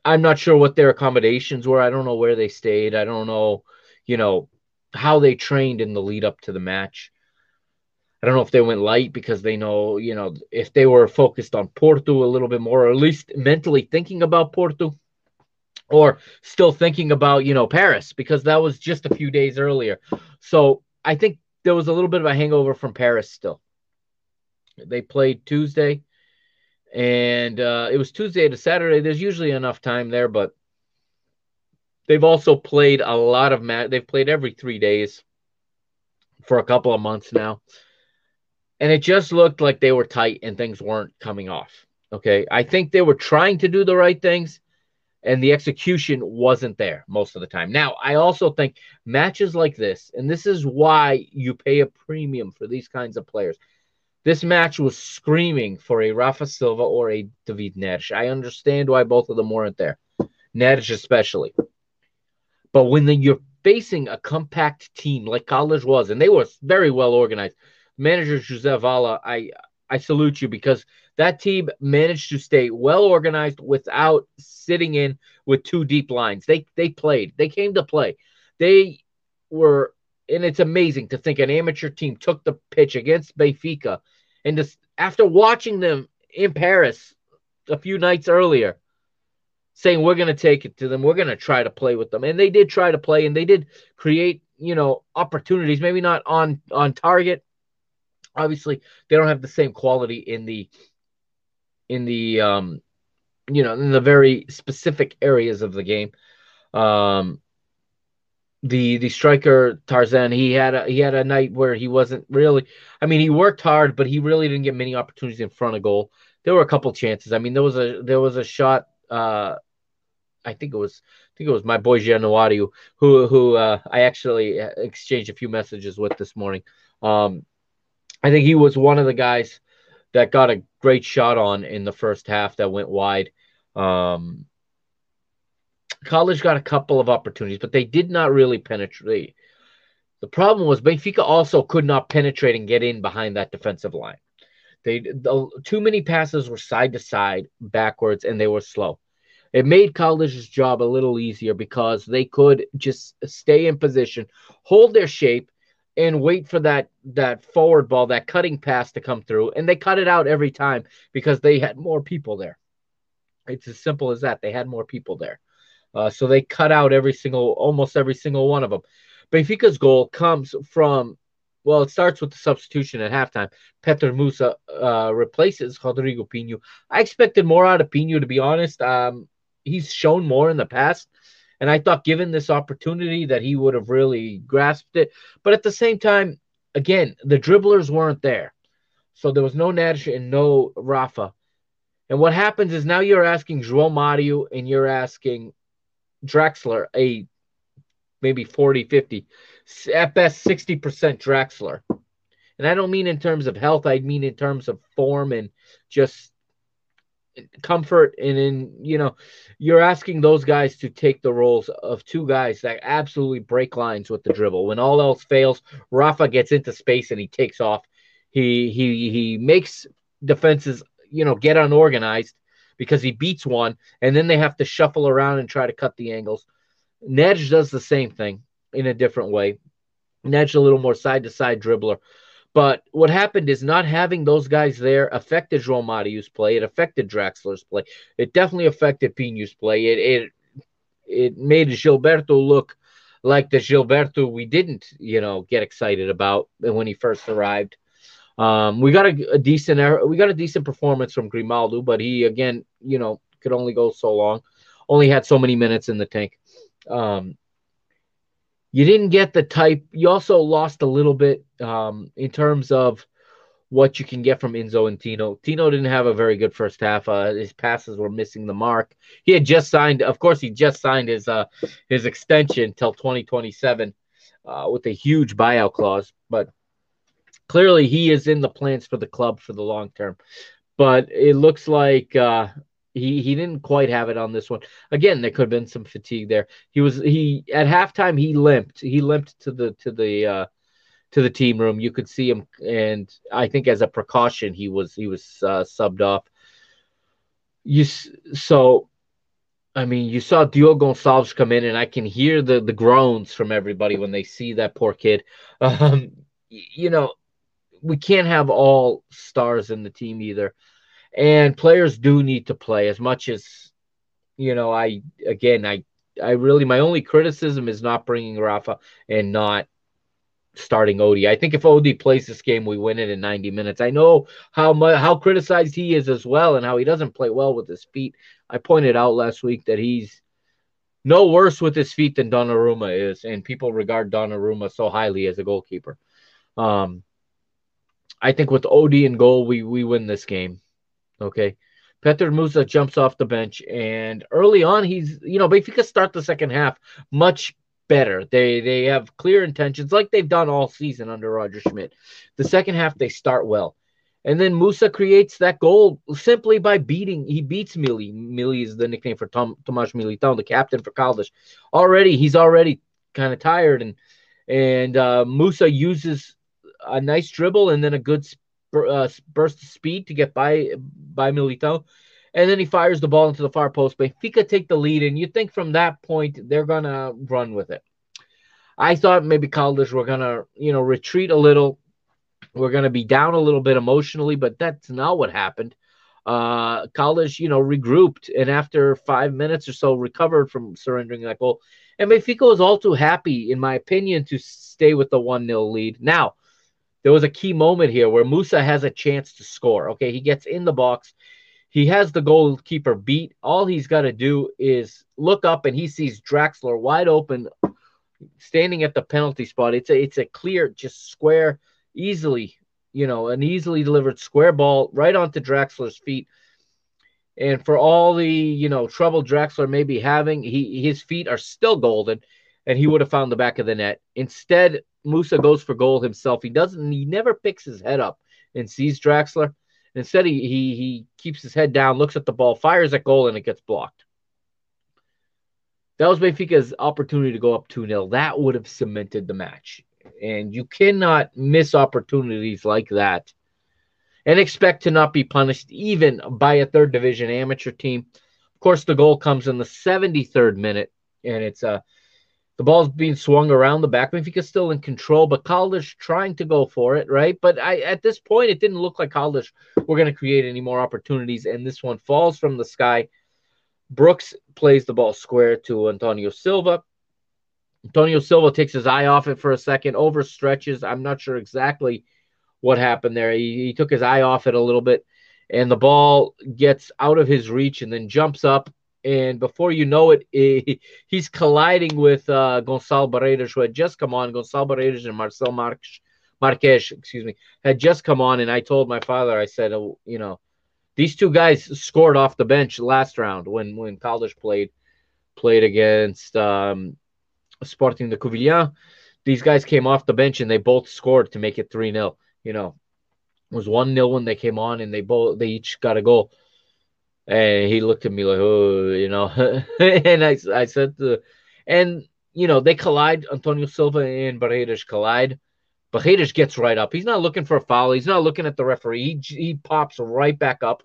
I'm not sure what their accommodations were. I don't know where they stayed. I don't know, you know, how they trained in the lead up to the match. I don't know if they went light because they know, you know, if they were focused on Porto a little bit more, or at least mentally thinking about Porto, or still thinking about, you know, Paris because that was just a few days earlier. So I think there was a little bit of a hangover from Paris still. They played Tuesday and uh, it was Tuesday to Saturday. There's usually enough time there, but they've also played a lot of match. They've played every three days for a couple of months now, and it just looked like they were tight and things weren't coming off. Okay, I think they were trying to do the right things, and the execution wasn't there most of the time. Now, I also think matches like this, and this is why you pay a premium for these kinds of players this match was screaming for a Rafa Silva or a David Neres. I understand why both of them weren't there, Neres especially. But when the, you're facing a compact team like Caldas was, and they were very well organized, manager Jose Vala, I I salute you because that team managed to stay well organized without sitting in with two deep lines. They they played. They came to play. They were and it's amazing to think an amateur team took the pitch against Benfica and just after watching them in Paris a few nights earlier, saying we're going to take it to them, we're going to try to play with them, and they did try to play, and they did create you know opportunities, maybe not on on target. Obviously, they don't have the same quality in the in the um you know in the very specific areas of the game. Um, the the striker Tarzan he had a he had a night where he wasn't really I mean he worked hard but he really didn't get many opportunities in front of goal. There were a couple chances. I mean there was a there was a shot uh I think it was I think it was my boy Januario who who uh, I actually exchanged a few messages with this morning. Um I think he was one of the guys that got a great shot on in the first half that went wide. Um, Caldas got a couple of opportunities, but they did not really penetrate. The problem was Benfica also could not penetrate and get in behind that defensive line. They the, too many passes were side to side, backwards, and they were slow. It made Caldas's job a little easier because they could just stay in position, hold their shape, and wait for that that forward ball, that cutting pass to come through, and they cut it out every time because they had more people there. It's as simple as that. They had more people there, uh, so they cut out every single, almost every single one of them. Benfica's goal comes from, well, it starts with the substitution at halftime. Petar Musa uh, replaces Rodrigo Pinho. I expected more out of Pinho, to be honest. Um, he's shown more in the past. And I thought, given this opportunity, that he would have really grasped it. But at the same time, again, the dribblers weren't there. So there was no Nash and no Rafa. And what happens is now you're asking João Mario and you're asking Draxler, a maybe 40, 50, at best 60% Draxler. And I don't mean in terms of health, I mean in terms of form and just comfort and in you know you're asking those guys to take the roles of two guys that absolutely break lines with the dribble. When all else fails rafa gets into space and he takes off. He he he makes defenses you know get unorganized because he beats one and then they have to shuffle around and try to cut the angles nedge does the same thing in a different way nedge a little more side to side dribbler but what happened is not having those guys there affected João Mario's play. It affected Draxler's play. It definitely affected Pinho's play. It it it made Gilberto look like the Gilberto we didn't, you know, get excited about when he first arrived. Um, we got a, a, decent we got a decent performance from Grimaldo, but he again, you know, could only go so long. Only had so many minutes in the tank. Um, you didn't get the type. You also lost a little bit um, in terms of what you can get from Enzo and Tino. Tino didn't have a very good first half. Uh, his passes were missing the mark. He had just signed, of course, he just signed his uh, his extension till 2027 uh, with a huge buyout clause. But clearly, he is in the plans for the club for the long term. But it looks like uh, he he didn't quite have it on this one. Again, there could have been some fatigue there. He was he at halftime he limped. He limped to the to the uh to the team room. You could see him and I think as a precaution he was he was uh, subbed off. You so I mean, you saw Diogo Gonçalves come in, and I can hear the the groans from everybody when they see that poor kid. [laughs] Um, you know, we can't have all stars in the team either and players do need to play as much as you know i again i i really my only criticism is not bringing rafa and not starting Odie. I think if Odie plays this game, we win it in 90 minutes. I know how much how criticized he is as well, and how he doesn't play well with his feet. I pointed out last week that he's no worse with his feet than Donnarumma is, and people regard Donnarumma so highly as a goalkeeper. Um, I think with Odi and goal, we we win this game. Okay. Petar Musa jumps off the bench, and early on, he's you know Benfica start the second half much better. They they have clear intentions, like they've done all season under Roger Schmidt. The second half, they start well, and then Musa creates that goal simply by beating. He beats Mili. Mili is the nickname for Tom Tomas Militao, the captain for Caldas. Already, he's already kind of tired, and and uh, Musa uses a nice dribble and then a good uh, burst of speed to get by by Militao. And then he fires the ball into the far post. Benfica take the lead, and you think from that point they're gonna run with it. I thought maybe Caldas were gonna, you know, retreat a little. We're gonna be down a little bit emotionally, but that's not what happened. Uh, Caldas, you know, regrouped, and after five minutes or so, recovered from surrendering that goal. And Benfica was all too happy, in my opinion, to stay with the one 0 lead. Now, there was a key moment here where Musa has a chance to score. Okay, he gets in the box. He has the goalkeeper beat. All he's got to do is look up and he sees Draxler wide open, standing at the penalty spot. It's a it's a clear, just square, easily, you know, an easily delivered square ball right onto Draxler's feet. And for all the you know trouble Draxler may be having, he his feet are still golden, and he would have found the back of the net. Instead, Musa goes for goal himself. He doesn't. He never picks his head up and sees Draxler, Instead, he, he he keeps his head down, looks at the ball, fires at goal, and it gets blocked. That was Benfica's opportunity to go up 2 0. That would have cemented the match. And you cannot miss opportunities like that and expect to not be punished even by a third division amateur team. Of course, the goal comes in the 73rd minute, and it's a the ball's being swung around the back. Benfica's still in control, but Caldas trying to go for it, right? But I, at this point, it didn't look like Caldas were going to create any more opportunities, and this one falls from the sky. Brooks plays the ball square to Antonio Silva. Antonio Silva takes his eye off it for a second, overstretches. I'm not sure exactly what happened there. He, he took his eye off it a little bit, and the ball gets out of his reach and then jumps up and before you know it, [laughs] it he's colliding with uh, Gonçalo Barreiras, who had just come on. Gonzalo Barreiras and Marcel Marques, excuse me, had just come on, and I told my father, I said, oh, you know, these two guys scored off the bench last round when when Caldas played played against um, Sporting de Covilhã. These guys came off the bench and they both scored to make it three 0 You know, it was one 0 when they came on, and they both they each got a goal. And he looked at me like, oh, you know. [laughs] and I, I said, to, and, you know, they collide. Antonio Silva and Barreiras collide. Barreiras gets right up. He's not looking for a foul. He's not looking at the referee. He, he pops right back up.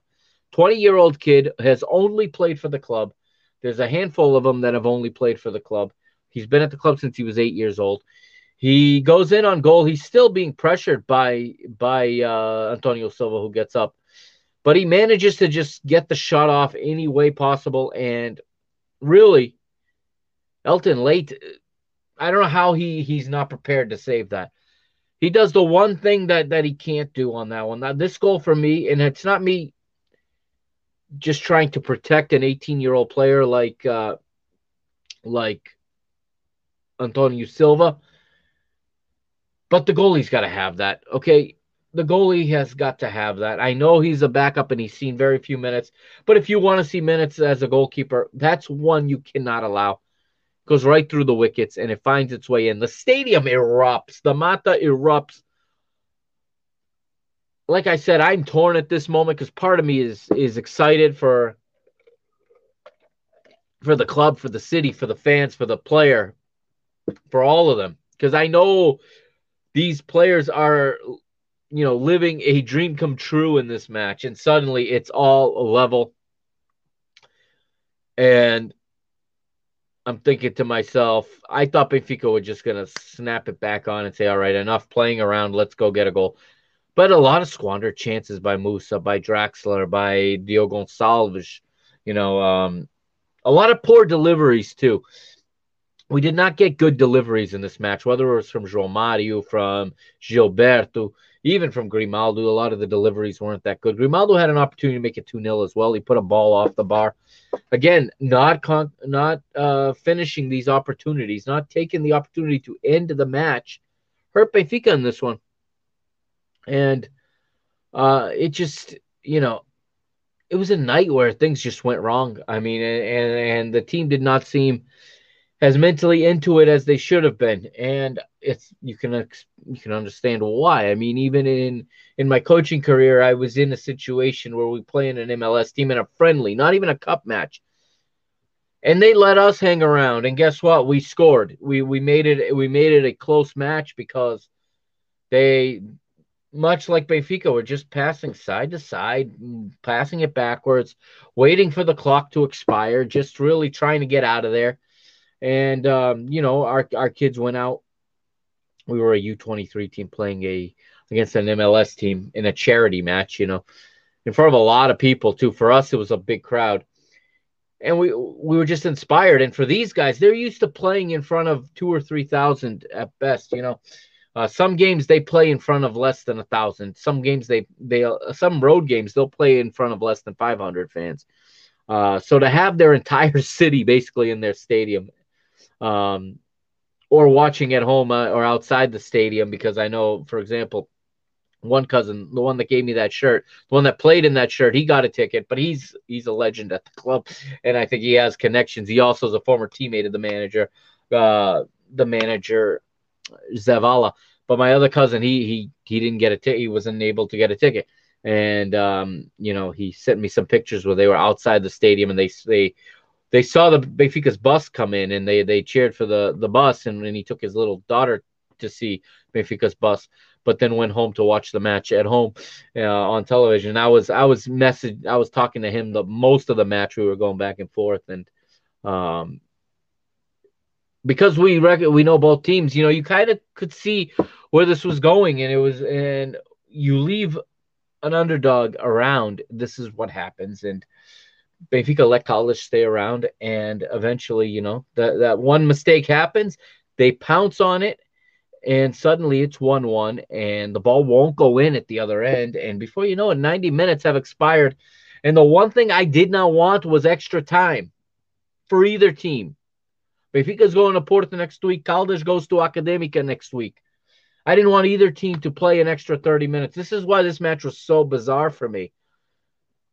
20 year old kid has only played for the club. There's a handful of them that have only played for the club. He's been at the club since he was eight years old. He goes in on goal. He's still being pressured by by uh, Antonio Silva, who gets up but he manages to just get the shot off any way possible. And really, Helton Leite, I don't know how he he's not prepared to save that. He does the one thing that that he can't do on that one. Now, this goal for me, and it's not me just trying to protect an 18 year old player like uh, like Antonio Silva. But the goalie's got to have that. Okay the goalie has got to have that. I know he's a backup and he's seen very few minutes, but if you want to see minutes as a goalkeeper, that's one you cannot allow. Goes right through the wickets and it finds its way in. The stadium erupts. The Mata erupts. Like I said, I'm torn at this moment because part of me is is excited for for the club, for the city, for the fans, for the player, for all of them. Because I know these players are you know, living a dream come true in this match, and suddenly it's all level. And I'm thinking to myself, I thought Benfica were just to snap it back on and say, all right, enough playing around. Let's go get a goal. But a lot of squandered chances by Musa, by Draxler, by Diogo Gonçalves, you know, um, a lot of poor deliveries too. We did not get good deliveries in this match, whether it was from João Mario, from Gilberto even from Grimaldo, a lot of the deliveries weren't that good. Grimaldo had an opportunity to make it 2 0 as well. He put a ball off the bar. Again, not con- not uh, finishing these opportunities, not taking the opportunity to end the match. Hurt Benfica in this one. And uh, it just, you know, it was a night where things just went wrong. I mean, and, and the team did not seem as mentally into it as they should have been, and it's you can you can understand why. I mean, even in in my coaching career, I was in a situation where we play in an MLS team in a friendly, not even a cup match, and they let us hang around. And guess what? We scored. We we made it. We made it a close match because they, much like Benfica, were just passing side to side, passing it backwards, waiting for the clock to expire, just really trying to get out of there and um, you know, our our kids went out. We were a U twenty three team playing a against an MLS team in a charity match. You know, in front of a lot of people too. For us, it was a big crowd, and we we were just inspired. And for these guys, they're used to playing in front of two or three thousand at best. You know. Uh, some games they play in front of less than a thousand. Some games they they uh, some road games they'll play in front of less than 500 fans. Uh, so to have their [laughs] entire city basically in their stadium um, or watching at home uh, or outside the stadium because I know, for example, one cousin, the one that gave me that shirt, the one that played in that shirt, he got a ticket, but he's he's a legend at the club, and I think he has connections. He also is a former teammate of the manager, uh, the manager Zé Vala. But my other cousin, he he he didn't get a ticket. He wasn't able to get a ticket. and um, you know he sent me some pictures where they were outside the stadium and they they they saw the Benfica's bus come in and they they cheered for the the bus and then he took his little daughter to see Benfica's bus, but then went home to watch the match at home uh, on television. I was I was message I was talking to him the most of the match. We were going back and forth and um because we rec- we know both teams, you know, you kind of could see where this was going and it was and you leave an underdog around, this is what happens. And Benfica let Caldas stay around, and eventually, you know, that that one mistake happens, they pounce on it, and suddenly it's one one, and the ball won't go in at the other end, and before you know it, ninety minutes have expired, and the one thing I did not want was extra time for either team. Benfica's going to Porto next week. Caldas goes to Academica next week. I didn't want either team to play an extra 30 minutes. This is why this match was so bizarre for me.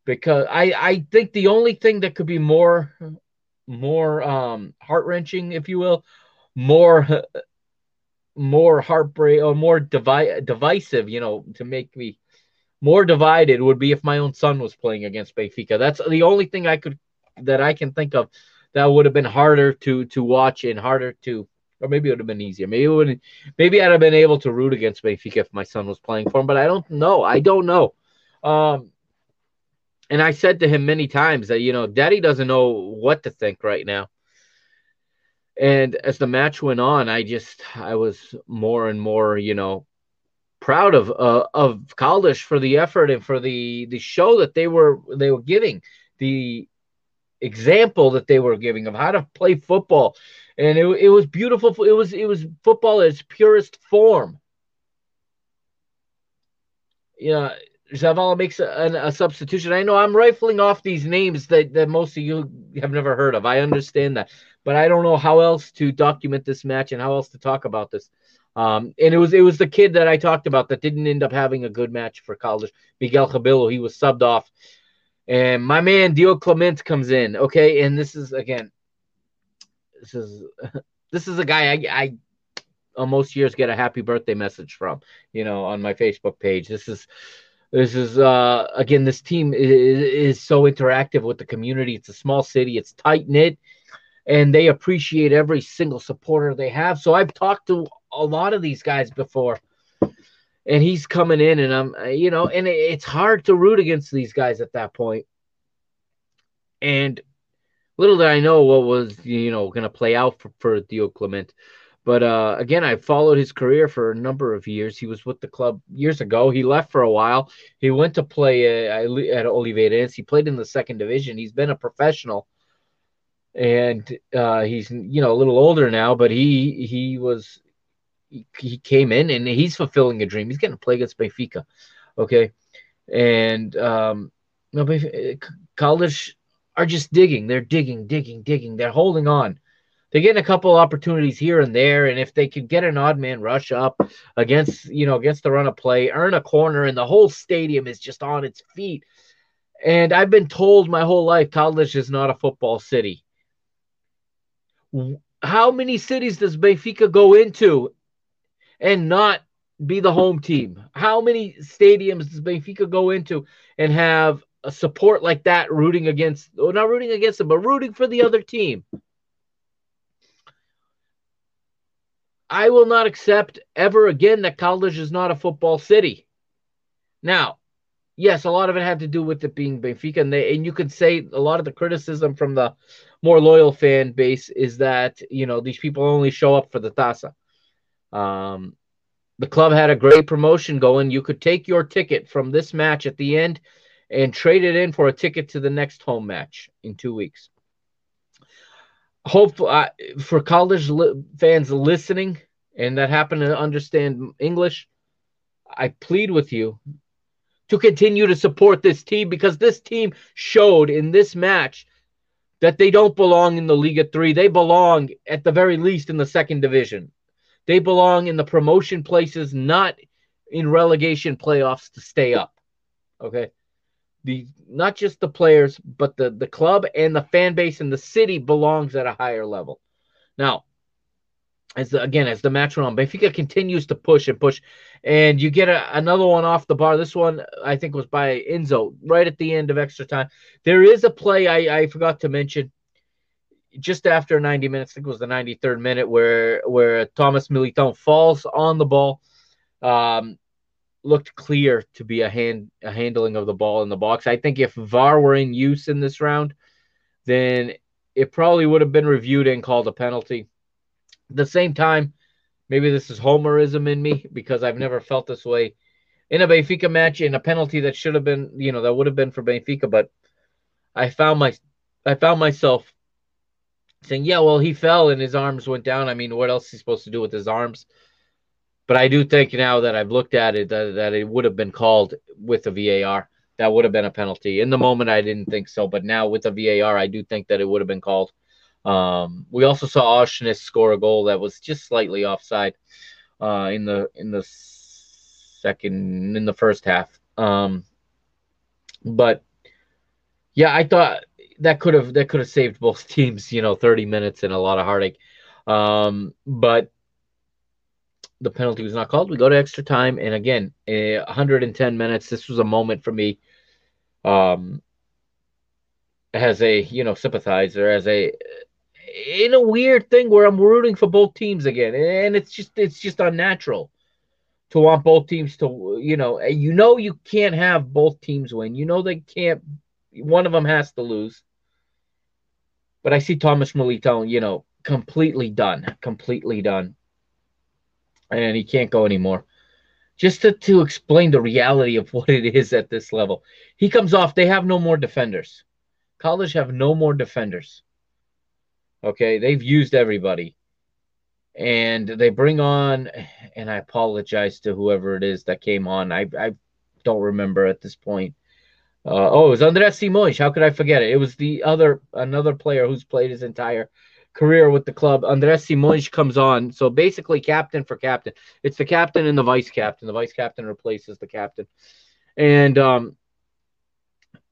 Because I, I think the only thing that could be more more um, heart wrenching, if you will, more more heartbreak or more divi- divisive, you know, to make me more divided would be if my own son was playing against Benfica. That's the only thing I could that I can think of that would have been harder to to watch and harder to or maybe it would have been easier. Maybe it would maybe I'd have been able to root against Benfica if my son was playing for him, but I don't know. I don't know. Um, and I said to him many times that you know, Daddy doesn't know what to think right now. And as the match went on, I just I was more and more, you know, proud of uh, of Caldas for the effort and for the the show that they were they were giving, the example that they were giving of how to play football and it, it was beautiful. It was it was football at its purest form. Yeah, Zé Vala makes a, a, substitution. I know I'm rifling off these names that, that most of you have never heard of. I understand that, but I don't know how else to document this match and how else to talk about this. Um, and it was it was the kid that I talked about that didn't end up having a good match for Caldas. Miguel Cabello, he was subbed off, and my man Dio Clement comes in. Okay, and this is again this is [laughs] this is a guy I, I almost years get a happy birthday message from, you know, on my Facebook page. This is this is uh again this team is, is so interactive with the community. It's a small city, it's tight knit, and they appreciate every single supporter they have. So I've talked to a lot of these guys before. And he's coming in, and I'm, you know, and it's hard to root against these guys at that point. And little did I know what was you know going to play out for, for Dio Clement. But uh, again, I followed his career for a number of years. He was with the club years ago. He left for a while. He went to play uh, at Oliveirense. He played in the second division. He's been a professional, and uh, he's you know a little older now. But he he was he, came in and he's fulfilling a dream. He's getting to play against Benfica, okay, and um, no, Caldas are just digging. They're digging, digging, digging. They're holding on. They're getting a couple opportunities here and there, and if they could get an odd man rush up against, you know, against the run of play, earn a corner, and the whole stadium is just on its feet. And I've been told my whole life, Caldas is not a football city. How many cities does Benfica go into and not be the home team? How many stadiums does Benfica go into and have a support like that rooting against, or not rooting against them, but rooting for the other team. I will not accept ever again that Caldas is not a football city. Now, yes, a lot of it had to do with it being Benfica, and they and you could say a lot of the criticism from the more loyal fan base is that you know these people only show up for the Taça. Um, the club had a great promotion going. You could take your ticket from this match at the end and trade it in for a ticket to the next home match in two weeks. Hope uh, for Caldas li- fans listening and that happen to understand English, I plead with you to continue to support this team because this team showed in this match that they don't belong in the Liga 3. They belong at the very least in the second division. They belong in the promotion places, not in relegation playoffs to stay up. Okay the not just the players, but the the club and the fan base and the city belongs at a higher level. Now, as the, again as the match went on, Benfica continues to push and push, and you get a, another one off the bar. This one I think was by Enzo right at the end of extra time. There is a play I, I forgot to mention just after 90 minutes. I think it was the 93rd minute where where Thomas Militão falls on the ball. Um, looked clear to be a hand a handling of the ball in the box. I think if VAR were in use in this round, then it probably would have been reviewed and called a penalty. At the same time, maybe this is homerism in me because I've never felt this way in a Benfica match in a penalty that should have been, you know, that would have been for Benfica, but I found my I found myself saying, "Yeah, well, he fell and his arms went down. I mean, what else is he supposed to do with his arms?" But I do think now that I've looked at it that, that it would have been called with the VAR. That would have been a penalty. In the moment, I didn't think so, but now with the VAR, I do think that it would have been called. Um, we also saw Aursnes score a goal that was just slightly offside uh, in the in the second in the first half. Um, but yeah, I thought that could have that could have saved both [laughs] teams, you know, 30 minutes and a lot of heartache. Um, but the penalty was not called. We go to extra time, and again, 110 minutes. This was a moment for me, um, as a you know sympathizer, as a in a weird thing where I'm rooting for both teams again, and it's just it's just unnatural to want both teams to you know you know you can't have both teams win. You know they can't. One of them has to lose. But I see Thomas Militão, you know, completely done, completely done and he can't go anymore. Just to, to explain the reality of [laughs] what it is at this level. He comes off, they have no more defenders. Caldas have no more defenders. Okay, they've used everybody. And they bring on, and I apologize to whoever it is that came on. I, I don't remember at this point. Uh, oh, it was Andres Simões. How could I forget it? It was the other another player who's played his entire career with the club. Andres Simões comes on. So basically, captain for captain. It's the captain and the vice captain. The vice captain replaces the captain. And um,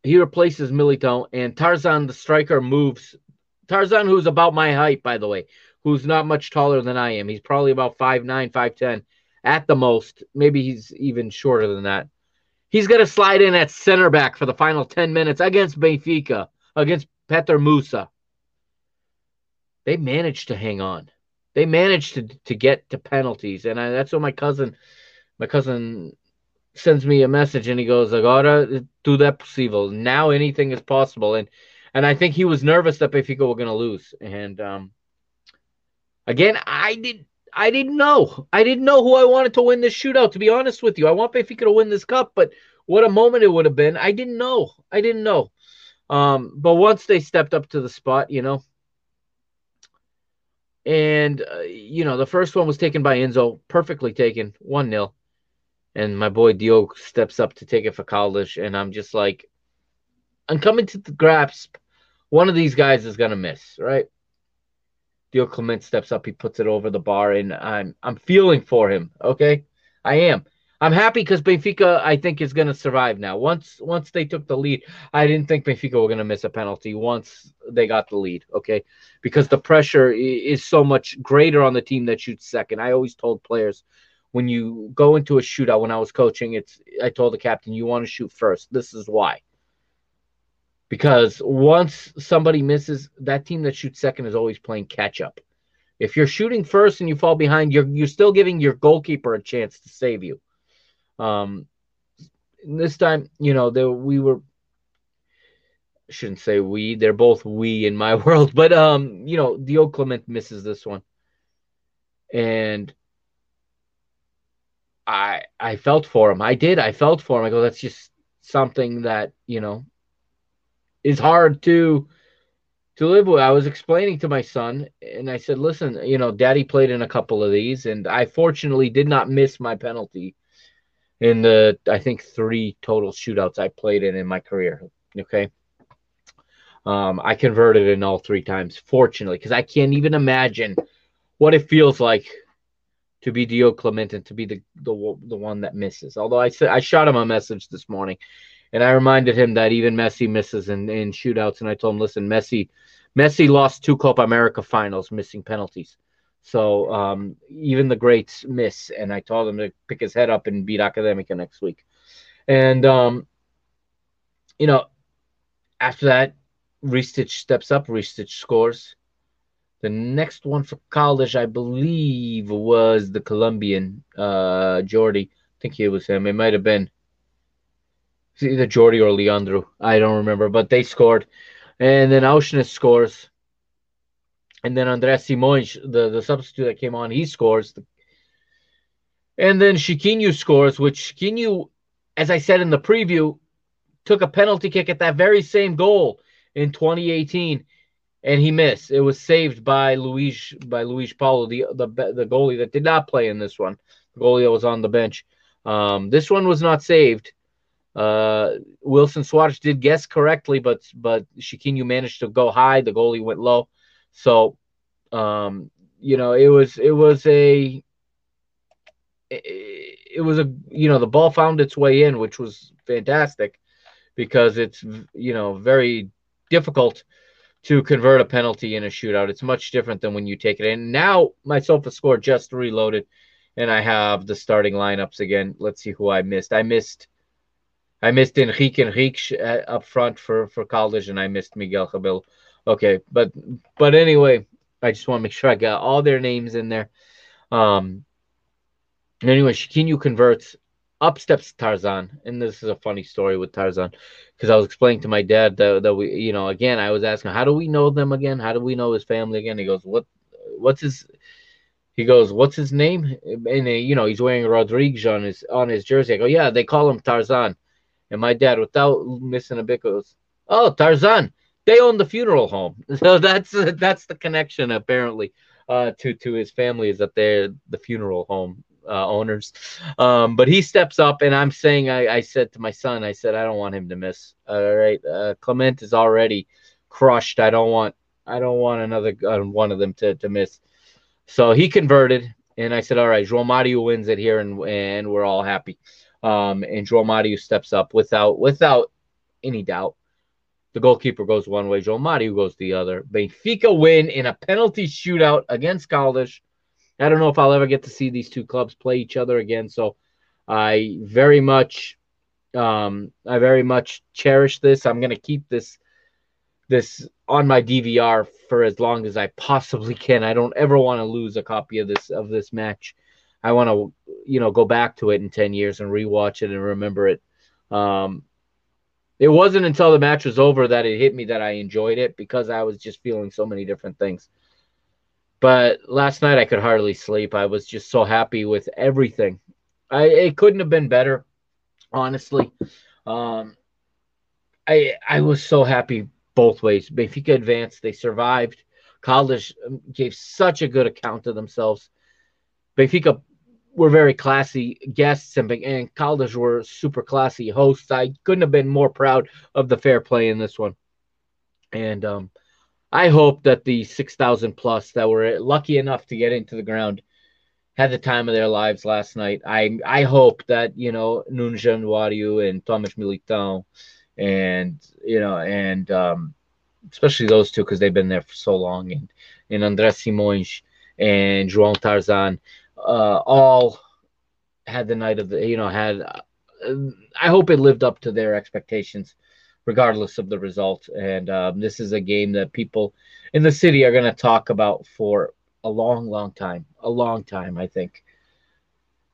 he replaces Militão. And Tarzan, the striker, moves. Tarzan, who's about my height, by the way, who's not much taller than I am. He's probably about 5'9, 5'10 at the most. Maybe he's even shorter than that. He's going to slide in at center back for the final 10 minutes against Benfica, against Petar Musa they managed to hang on. They managed to to get to penalties, and I, that's what my cousin, my cousin, sends me a message, and he goes, "Agora tudo é possível. Now anything is possible." And and I think he was nervous that Benfica were going to lose. And um, again, I did. I didn't know. I didn't know who I wanted to win this shootout. To be honest with you, I want Benfica to win this cup, but what a moment it would have been. I didn't know. I didn't know. Um, but once they stepped up to the spot, you know, and, uh, you know, the first one was taken by Enzo, perfectly taken, 1 0. And my boy Dio steps up to take it for Caldas. And I'm just like, I'm coming to the grasp. One of these guys is going to miss, right? Dio Clement steps up, he puts it over the bar, and I'm I'm feeling for him. Okay, I am. I'm happy because Benfica, I think, is going to survive now. Once once they took the lead, I didn't think Benfica were going to miss a penalty once they got the lead. Okay, because the pressure is so much greater on the team that shoots second. I always told players when you go into a shootout. When I was coaching, it's I told the captain you want to shoot first. This is why. Because once somebody misses, that team that shoots second is always playing catch up. If you're shooting first and you fall behind, you're you're still giving your goalkeeper a chance to save you. Um, this time, you know, there we were. Shouldn't say we. They're both we in my [laughs] world, but um, you know, Dio Clement misses this one, and I I felt for him. I did. I felt for him. I go, that's just something that you know is hard to to live with. I was explaining to my son, and I said, "Listen, you know, Daddy played in a couple of these, and I fortunately did not miss my penalty in the I think three total shootouts I played in in my career. Okay. Um, I converted in all three times, fortunately, because I can't even imagine what it feels like to be Dio Clement and to be the, the the one that misses. Although I said I shot him a message this morning, and I reminded him that even Messi misses in, in shootouts, and I told him, listen, Messi, Messi lost two Copa America finals missing penalties. So um, even the greats miss, and I told him to pick his head up and beat Academica next week. And um, you know, after that, Ristic steps up. Ristic scores. The next one for Caldas, I believe, was the Colombian uh, Jordi. I think it was him. It might have been either Jordi or Leandro. I don't remember, but they scored. And then Aursnes scores. And then Andres Simões, the, the substitute that came on, he scores. And then Chiquinho scores, which Chiquinho, as I said in the preview, took a penalty kick at that very same goal in 2018 and he missed. It was saved by Luis by Luis Paulo, the the the goalie that did not play in this one. The goalie that was on the bench. Um, this one was not saved. Uh, Wilson Suarez did guess correctly, but but Chiquinho managed to go high. The goalie went low. So, um, you know, it was it was a it, was a you know the ball found its way in, which was fantastic because it's you know very difficult to convert a penalty in a shootout. It's much different than when you take it in. Now my SofaScore just reloaded, and I have the starting lineups again. Let's see who I missed. I missed. I missed Enrique Enrique uh, up front for for Caldas, and I missed Miguel Cabello. Okay, but but anyway, I just want to make sure I got all their names in there. Um. Anyway, Chiquinho converts up steps Tarzan, and this is a funny story with Tarzan because I was explaining to my dad that, that we, you know, again, I was asking, how do we know them again? How do we know his family again? He goes, what, what's his? He goes, what's his name? And uh, you know, he's wearing Rodriguez on his on his jersey. I go, yeah, they call him Tarzan. And my dad, without missing a bit, goes, oh, Tarzan. They own the funeral home, [laughs] so that's that's the connection apparently uh, to to his family is that they're the funeral home uh, owners. Um, but he steps up, and I'm saying, I, I, said to my son, I said, I don't want him to miss. All right, uh, Clement is already crushed. I don't want, I don't want another uh, one of them to to miss. So he converted, and I said, all right, João Mario wins it here, and and we're all happy. Um, and João Mario steps up without without any doubt. The goalkeeper goes one way, João Mario goes the other. Benfica win in a penalty shootout against Caldas. I don't know if I'll ever get to see these two clubs play each other again. So I very much, um, I very much cherish this. I'm gonna keep this this on my DVR for as long as I possibly can. I don't ever want to lose a copy of this of this match. I want to, you know, go back to it in ten years and rewatch it and remember it. Um, it wasn't until the match was over that it hit me that I enjoyed it because I was just feeling so many different things. But last night I could hardly sleep. I was just so happy with everything. I it couldn't have been better, honestly. Um, I I was so happy both ways. Benfica advanced. They survived. Caldas um, gave such a good account of themselves. Benfica were very classy guests, and, and Caldas were super classy hosts. I couldn't have been more proud of the fair play in this one. And um, I hope that the 6,000 plus that were lucky enough to get into the ground had the time of their lives last night. I I hope that, you know, Nuno Januário and Thomas Militão and, you know, and um, especially those two because they've been there for so long and, and Andrés Simões and João Tarzan uh, all had the night of the, you know, had, uh, I hope it lived up to their expectations regardless of the result. And um, this is a game that people in the city are going to talk about for a long, long time. A long time, I think.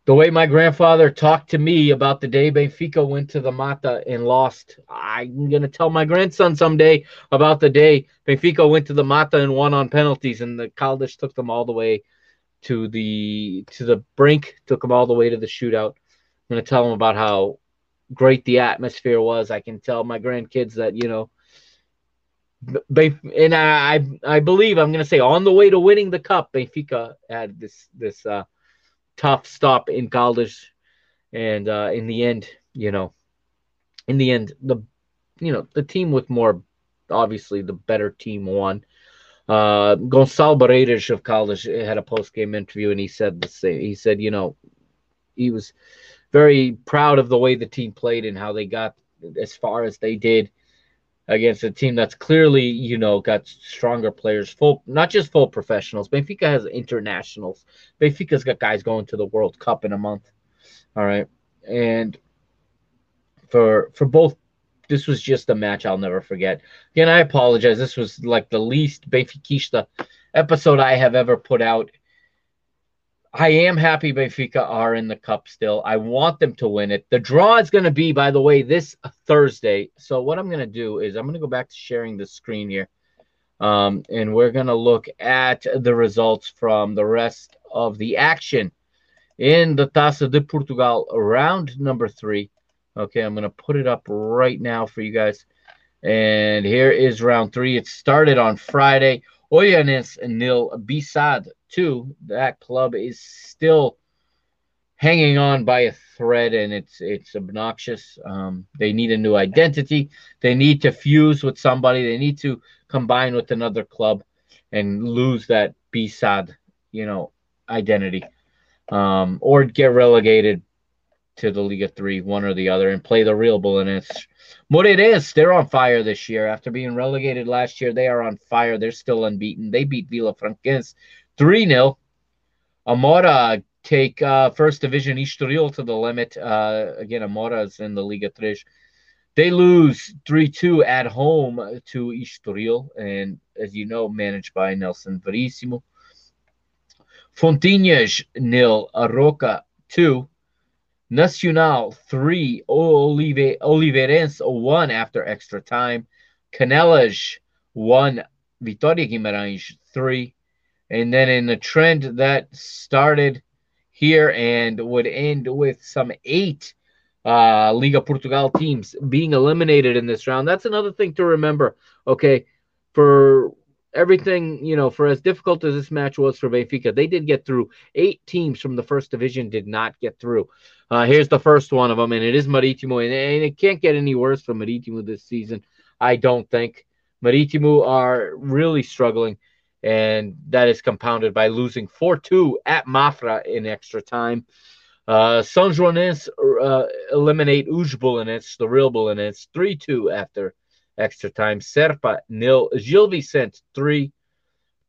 The way my grandfather talked to me about the day Benfica went to the Mata and lost, I'm going to tell my grandson someday about the day Benfica went to the Mata and won on penalties, and the Caldas took them all the way to the to the brink, took them all the way to the shootout. I'm to tell him about how great the atmosphere was. I can tell my grandkids that you know, they and I I believe I'm going to say on the way to winning the cup, Benfica had this this uh, tough stop in Caldas, and uh, in the end, you know, in the end, the you know the team with more obviously the better team won. Uh, Gonçalo Paredes of Caldas had a post game interview, and he said the same. He said, you know, he was very proud of the way the team played and how they got as far as they did. against a team that's clearly, you know, got stronger players, full not just full professionals. Benfica has internationals. Benfica's got guys going to the World Cup in a month. All right. And for for both this was just a match I'll never forget. Again, I apologize. This was like the least Benfica episode I have ever put out I am happy Benfica are in the cup still. I want them to win it. The draw is going to be, by the way, this Thursday. So what I'm going to do is I'm going to go back to sharing the screen here. Um, and we're going to look at the results from the rest of the action in the Taça de Portugal round number three. Okay, I'm going to put it up right now for you guys. And here is round three. It started on Friday. Olhanense nil, B-SAD two. That club is still hanging on by a thread, and it's it's obnoxious. Um, they need a new identity. They need to fuse with somebody. They need to combine with another club and lose that B-SAD, you know, identity, um, or get relegated to the Liga Three, one or the other, and play the real Belenenses what it is, they're on fire this year. After being relegated last year, they are on fire. They're still unbeaten. They beat Vilafranquense 3 0. Amora take uh, first division Estoril to the limit. Uh, again, Amora is in the Liga 3. They lose 3 2 at home to Estoril, and as you know, managed by Nelson Verissimo. Fontinhas nil, Arouca 2. Nacional 3, Olive, Oliveirense 1 after extra time. Canelas 1, Vitória Guimarães 3. And then in the trend that started here and would end with some eight uh, Liga Portugal teams being eliminated in this round. That's another thing to remember. Okay, for everything, you know, for as difficult as this match was for Benfica, they did get through. Eight teams from the first division did not get through. Uh, here's the first one of them, and it is Maritimo, and, and it can't get any worse for Maritimo this season, I don't think. Maritimo are really struggling, and that is compounded by losing 4 2 at Mafra in extra time. Uh, Sanjoanense uh, eliminate Uj the real Belenenses, 3 2 after extra time. Serpa nil. Gil Vicente three.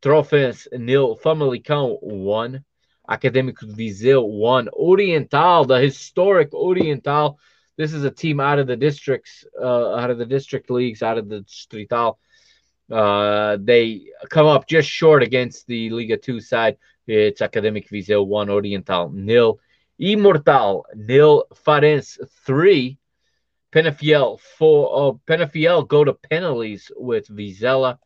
Trofense nil. Famalicão one. Acadêmico Viseu one. Oriental, the historic Oriental. This is a team out of the districts, uh, out of the district leagues, out of the Distrital. Uh, they come up just short against the Liga 2 side. It's Academic Viseu 1, Oriental nil. Imortal nil. Farense 3. Penafiel for oh, Penafiel go to penalties with Vizela,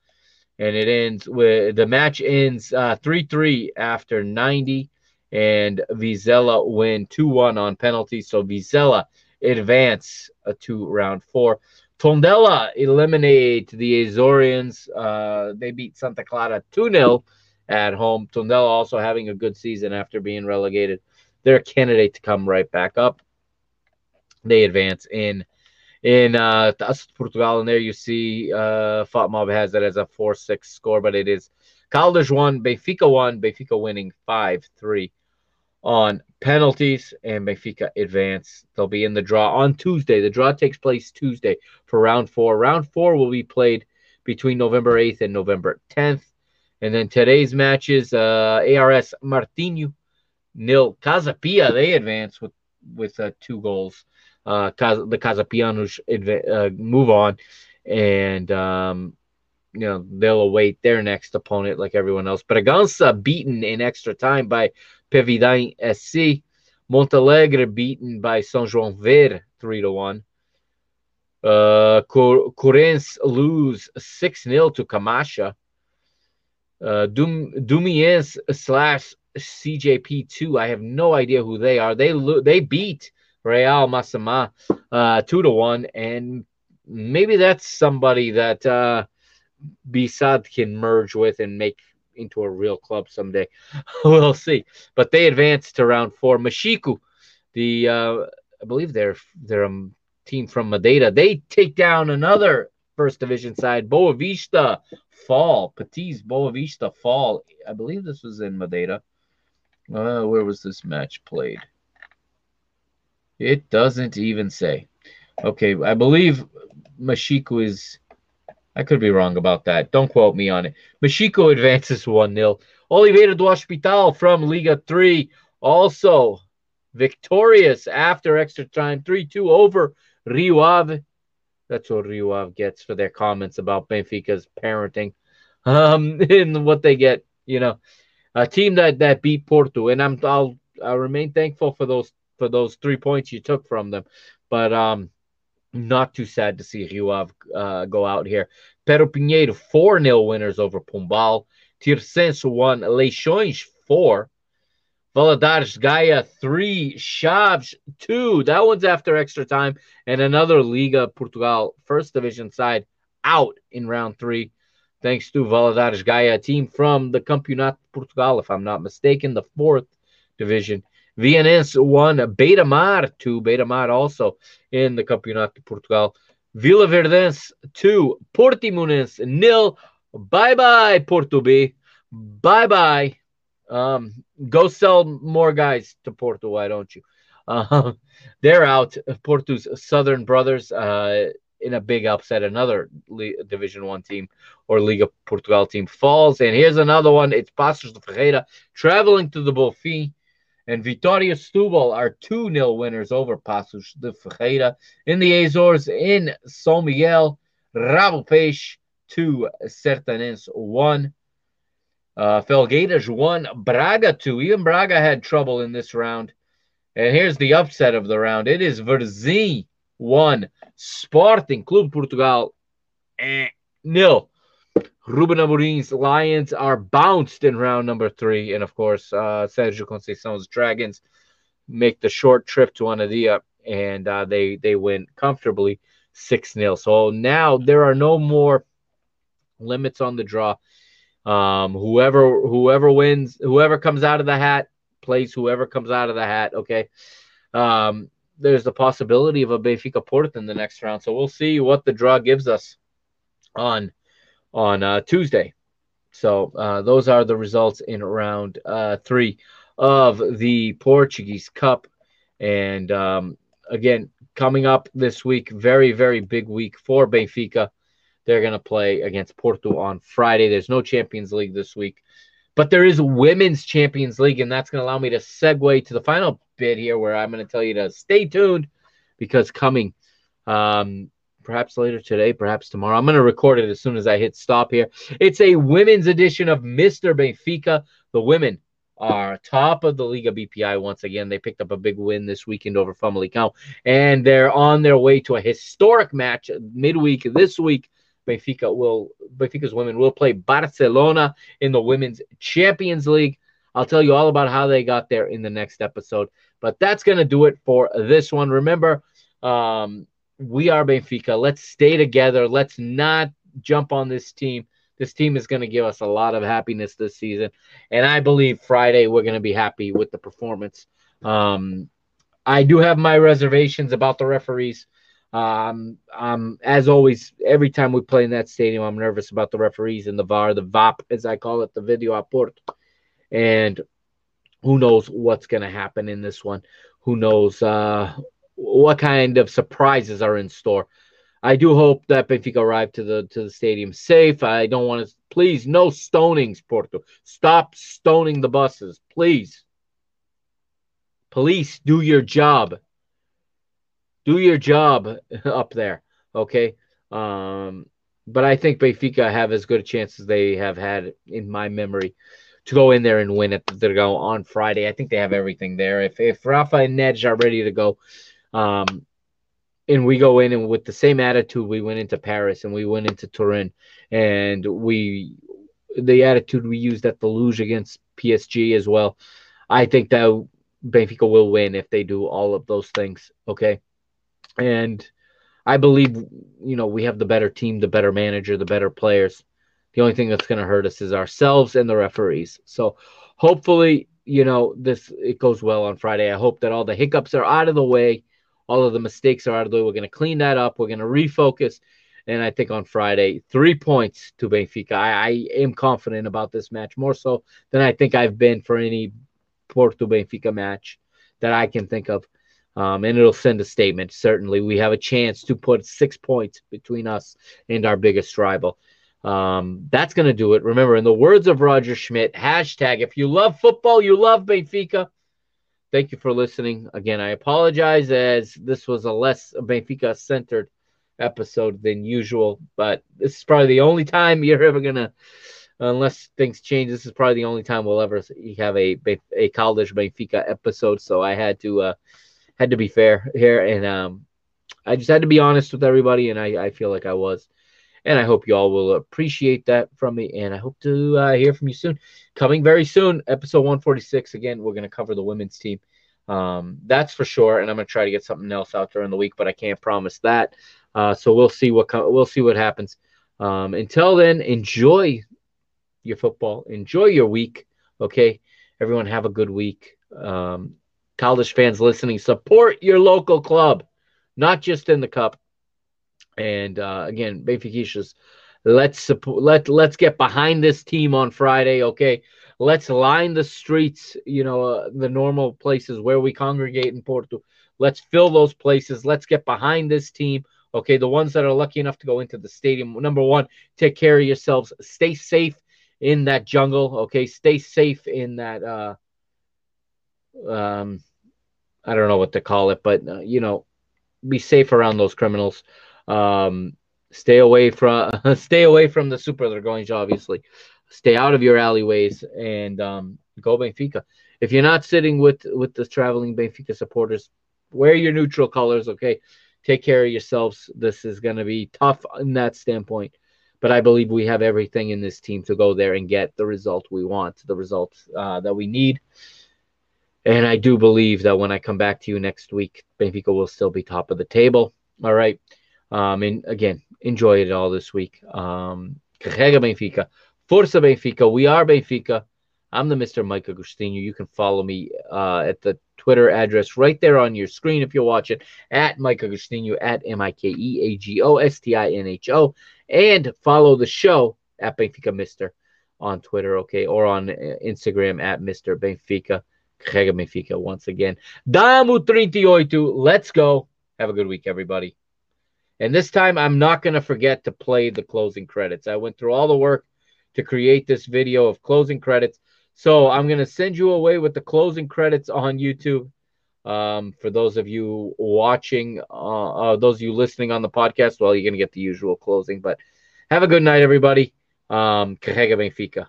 and it ends with the match ends uh, three three after ninety, and Vizela win two one on penalties. So Vizela advance uh, to round four. Tondela eliminate the Azorians. Uh, they beat Santa Clara 2 0 at home. Tondela also having a good season after being relegated. They're a candidate to come right back up. They advance in in uh, Portugal, and there you see uh, has it as a 4 6 score, but it is Caldas 1, Benfica 1, Benfica winning 5 3 on penalties, and Benfica advance. They'll be in the draw on Tuesday. The draw takes place Tuesday for round four. Round four will be played between November 8th and November 10th. And then today's matches uh, ARS Martinho, nil. Casa Pia, they advance with, with uh, two goals uh, the Casapianos uh, move on, and um, you know they'll await their next opponent like everyone else. Bragança beaten in extra time by Pevidem SC. Montalegre beaten by São João Ver three to one. Uh, lose six 0 to Camacha. Uh, Dum Dumiense slash CJP two. I have no idea who they are. They lo- they beat Real Massamá uh, two to one, and maybe that's somebody that uh, B-SAD can merge with and make into a real club someday. [laughs] we'll see. But they advance to round four. Machico, the uh, I believe they're they're a team from Madeira. They take down another first division side, Boavista Fall. Petit's Boavista Fall. I believe this was in Madeira. Uh, where was this match played? It doesn't even say. Okay, I believe Machico is I could be wrong about that. Don't quote me on it. Machico advances 1 0. Oliveira do Hospital from Liga 3 also victorious after extra time 3 2 over Rio Ave. That's what Rio Ave gets for their comments about Benfica's parenting um, [laughs] and what they get. You know, a team that, that beat Porto, and I'm I'll I'll remain thankful for those for those three points you took from them. But um, not too sad to see Rio uh, go out here. Pero Pinheiro, 4 0 winners over Pombal. Tirsense 1, Leixões 4. Valadares Gaia 3, Chaves 2. That one's after extra time. And another Liga Portugal first division side out in round three. Thanks to Valadares Gaia, team from the Campeonato Portugal, if I'm not mistaken, the fourth division. Vianense won Beira Mar 2. Beira Mar also in the Campeonato Portugal. Vila Verdense 2. Portimonense nil. Bye bye, Porto B. Bye bye. Um, go sell more guys to Porto, why don't you? Uh, [laughs] they're out. Porto's Southern Brothers uh, in a big upset. Another Le- Division One team or Liga Portugal team falls. And here's another one. It's Paços de Ferreira traveling to the Bonfim. And Vitória Setúbal are 2 0 winners over Paços de Ferreira. In the Azores, in São Miguel, Rabo Peixe 2, Sertanense 1. Uh, Felgueiras 1, Braga 2. Even Braga had trouble in this round. And here's the upset of the round. It is Varzim 1, Sporting Clube Portugal eh, nil. Ruben Amorim's Lions are bounced in round number three. And of course, uh, Sergio Conceição's Dragons make the short trip to Anadia and uh, they, they win comfortably 6 0. So now there are no more limits on the draw. Um, whoever whoever wins, whoever comes out of the hat plays whoever comes out of the hat. Okay. Um, there's the possibility of a Benfica Porto in the next round. So we'll see what the draw gives us on on uh, Tuesday. So uh, those are the results in round uh, three of the Portuguese Cup. And um, again, coming up this week, very, very big week for Benfica. They're going to play against Porto on Friday. There's no Champions League this week, but there is Women's Champions League, and that's going to allow me to segue to the final bit here where I'm going to tell you to stay tuned because coming um, perhaps later today, perhaps tomorrow. I'm going to record it as soon as I hit stop here. It's a women's edition of Mr. Benfica. The women are top of the Liga BPI once again. They picked up a big win this weekend over Famalicão, and they're on their way to a historic match midweek this week. Benfica will Benfica's women will play Barcelona in the Women's Champions League. I'll tell you all about how they got there in the next episode. But that's going to do it for this one. Remember, um, we are Benfica. Let's stay together. Let's not jump on this team. This team is going to give us a lot of happiness this season. And I believe Friday we're going to be happy with the performance. Um, I do have my reservations about the referees. Um, um, as always, every time we play in that stadium, I'm nervous about the referees and the VAR, the VAP, as I call it, the video apport. And who knows what's going to happen in this one? Who knows uh, what kind of surprises are in store? I do hope that Benfica arrive to the to the stadium safe. I don't want to. Please, no stonings, Porto. Stop stoning the buses, please. Police, do your job. Do your job [laughs] up there, okay? Um, but I think Benfica have as good a chance as they have had in my memory to go in there and win at the Dragão on Friday. I think they have everything there. If if Rafa and Nedge are ready to go, um, and we go in and with the same attitude we went into Paris and we went into Turin and we the attitude we used at the Luz against PSG as well. I think that Benfica will win if they do all of those things. Okay. And I believe, you know, we have the better team, the better manager, the better players. The only thing that's going to hurt us is ourselves and the referees. So hopefully, you know, this it goes well on Friday. I hope that all the hiccups are out of the way all of the mistakes are out of the way. We're going to clean that up. We're going to refocus. And I think on Friday, three points to Benfica. I, I am confident about this match more so than I think I've been for any Porto Benfica match that I can think of. Um, and it'll send a statement. Certainly, we have a chance to put six points between us and our biggest rival. Um, that's going to do it. Remember, in the words of Roger Schmidt, hashtag if you love football, you love Benfica. Thank you for listening. Again, I apologize as this was a less Benfica centered episode than usual, but this is probably the only time you're ever going to, unless things change, this is probably the only time we'll ever have a, a Caldas Benfica episode. So I had to, uh, had to be fair here. And, um, I just had to be honest with everybody, and I, I feel like I was. And I hope you all will appreciate that from me. And I hope to uh, hear from you soon. Coming very soon, episode 146. Again, we're going to cover the women's team. Um, that's for sure. And I'm going to try to get something else out during the week, but I can't promise that. Uh, so we'll see what co- we'll see what happens. Um, until then, enjoy your football. Enjoy your week. Okay, everyone, have a good week. Um, Caldas fans listening, support your local club, not just in the cup. And uh, again, Benfica, let's support, let let's get behind this team on Friday. Okay, let's line the streets. You know, uh, the normal places where we congregate in Porto. Let's fill those places. Let's get behind this team. Okay, the ones that are lucky enough to go into the stadium. Number one, take care of yourselves. Stay safe in that jungle. Okay, stay safe in that. Uh, um, I don't know what to call it, but uh, you know, be safe around those criminals. Um, stay away from [laughs] stay away from the super Dragões, obviously. Stay out of your alleyways and um, go Benfica. If you're not sitting with with the traveling Benfica supporters, wear your neutral colors. Okay, take care of yourselves. This is going to be tough in that standpoint, but I believe we have everything in this team to go there and get the result we want, the results uh, that we need. And I do believe that when I come back to you next week, Benfica will still be top of the table. All right. Um, and again, enjoy it all this week. Um, Benfica. Força Benfica. We are Benfica. I'm the Mr. Mike Agostinho. You can follow me uh, at the Twitter address right there on your screen if you're watching at Mike Agostinho at M I K E A G O S T I N H O. And follow the show at Benfica Mister on Twitter, okay, or on uh, Instagram at Mr. Benfica. Benfica once again. Damo 38. Let's go. Have a good week, everybody. And this time, I'm not going to forget to play the closing credits. I went through all the work to create this video of closing credits. So I'm going to send you away with the closing credits on YouTube. Um, for those of you watching, uh, uh, those of you listening on the podcast, well, you're going to get the usual closing. But have a good night, everybody. Um, Benfica.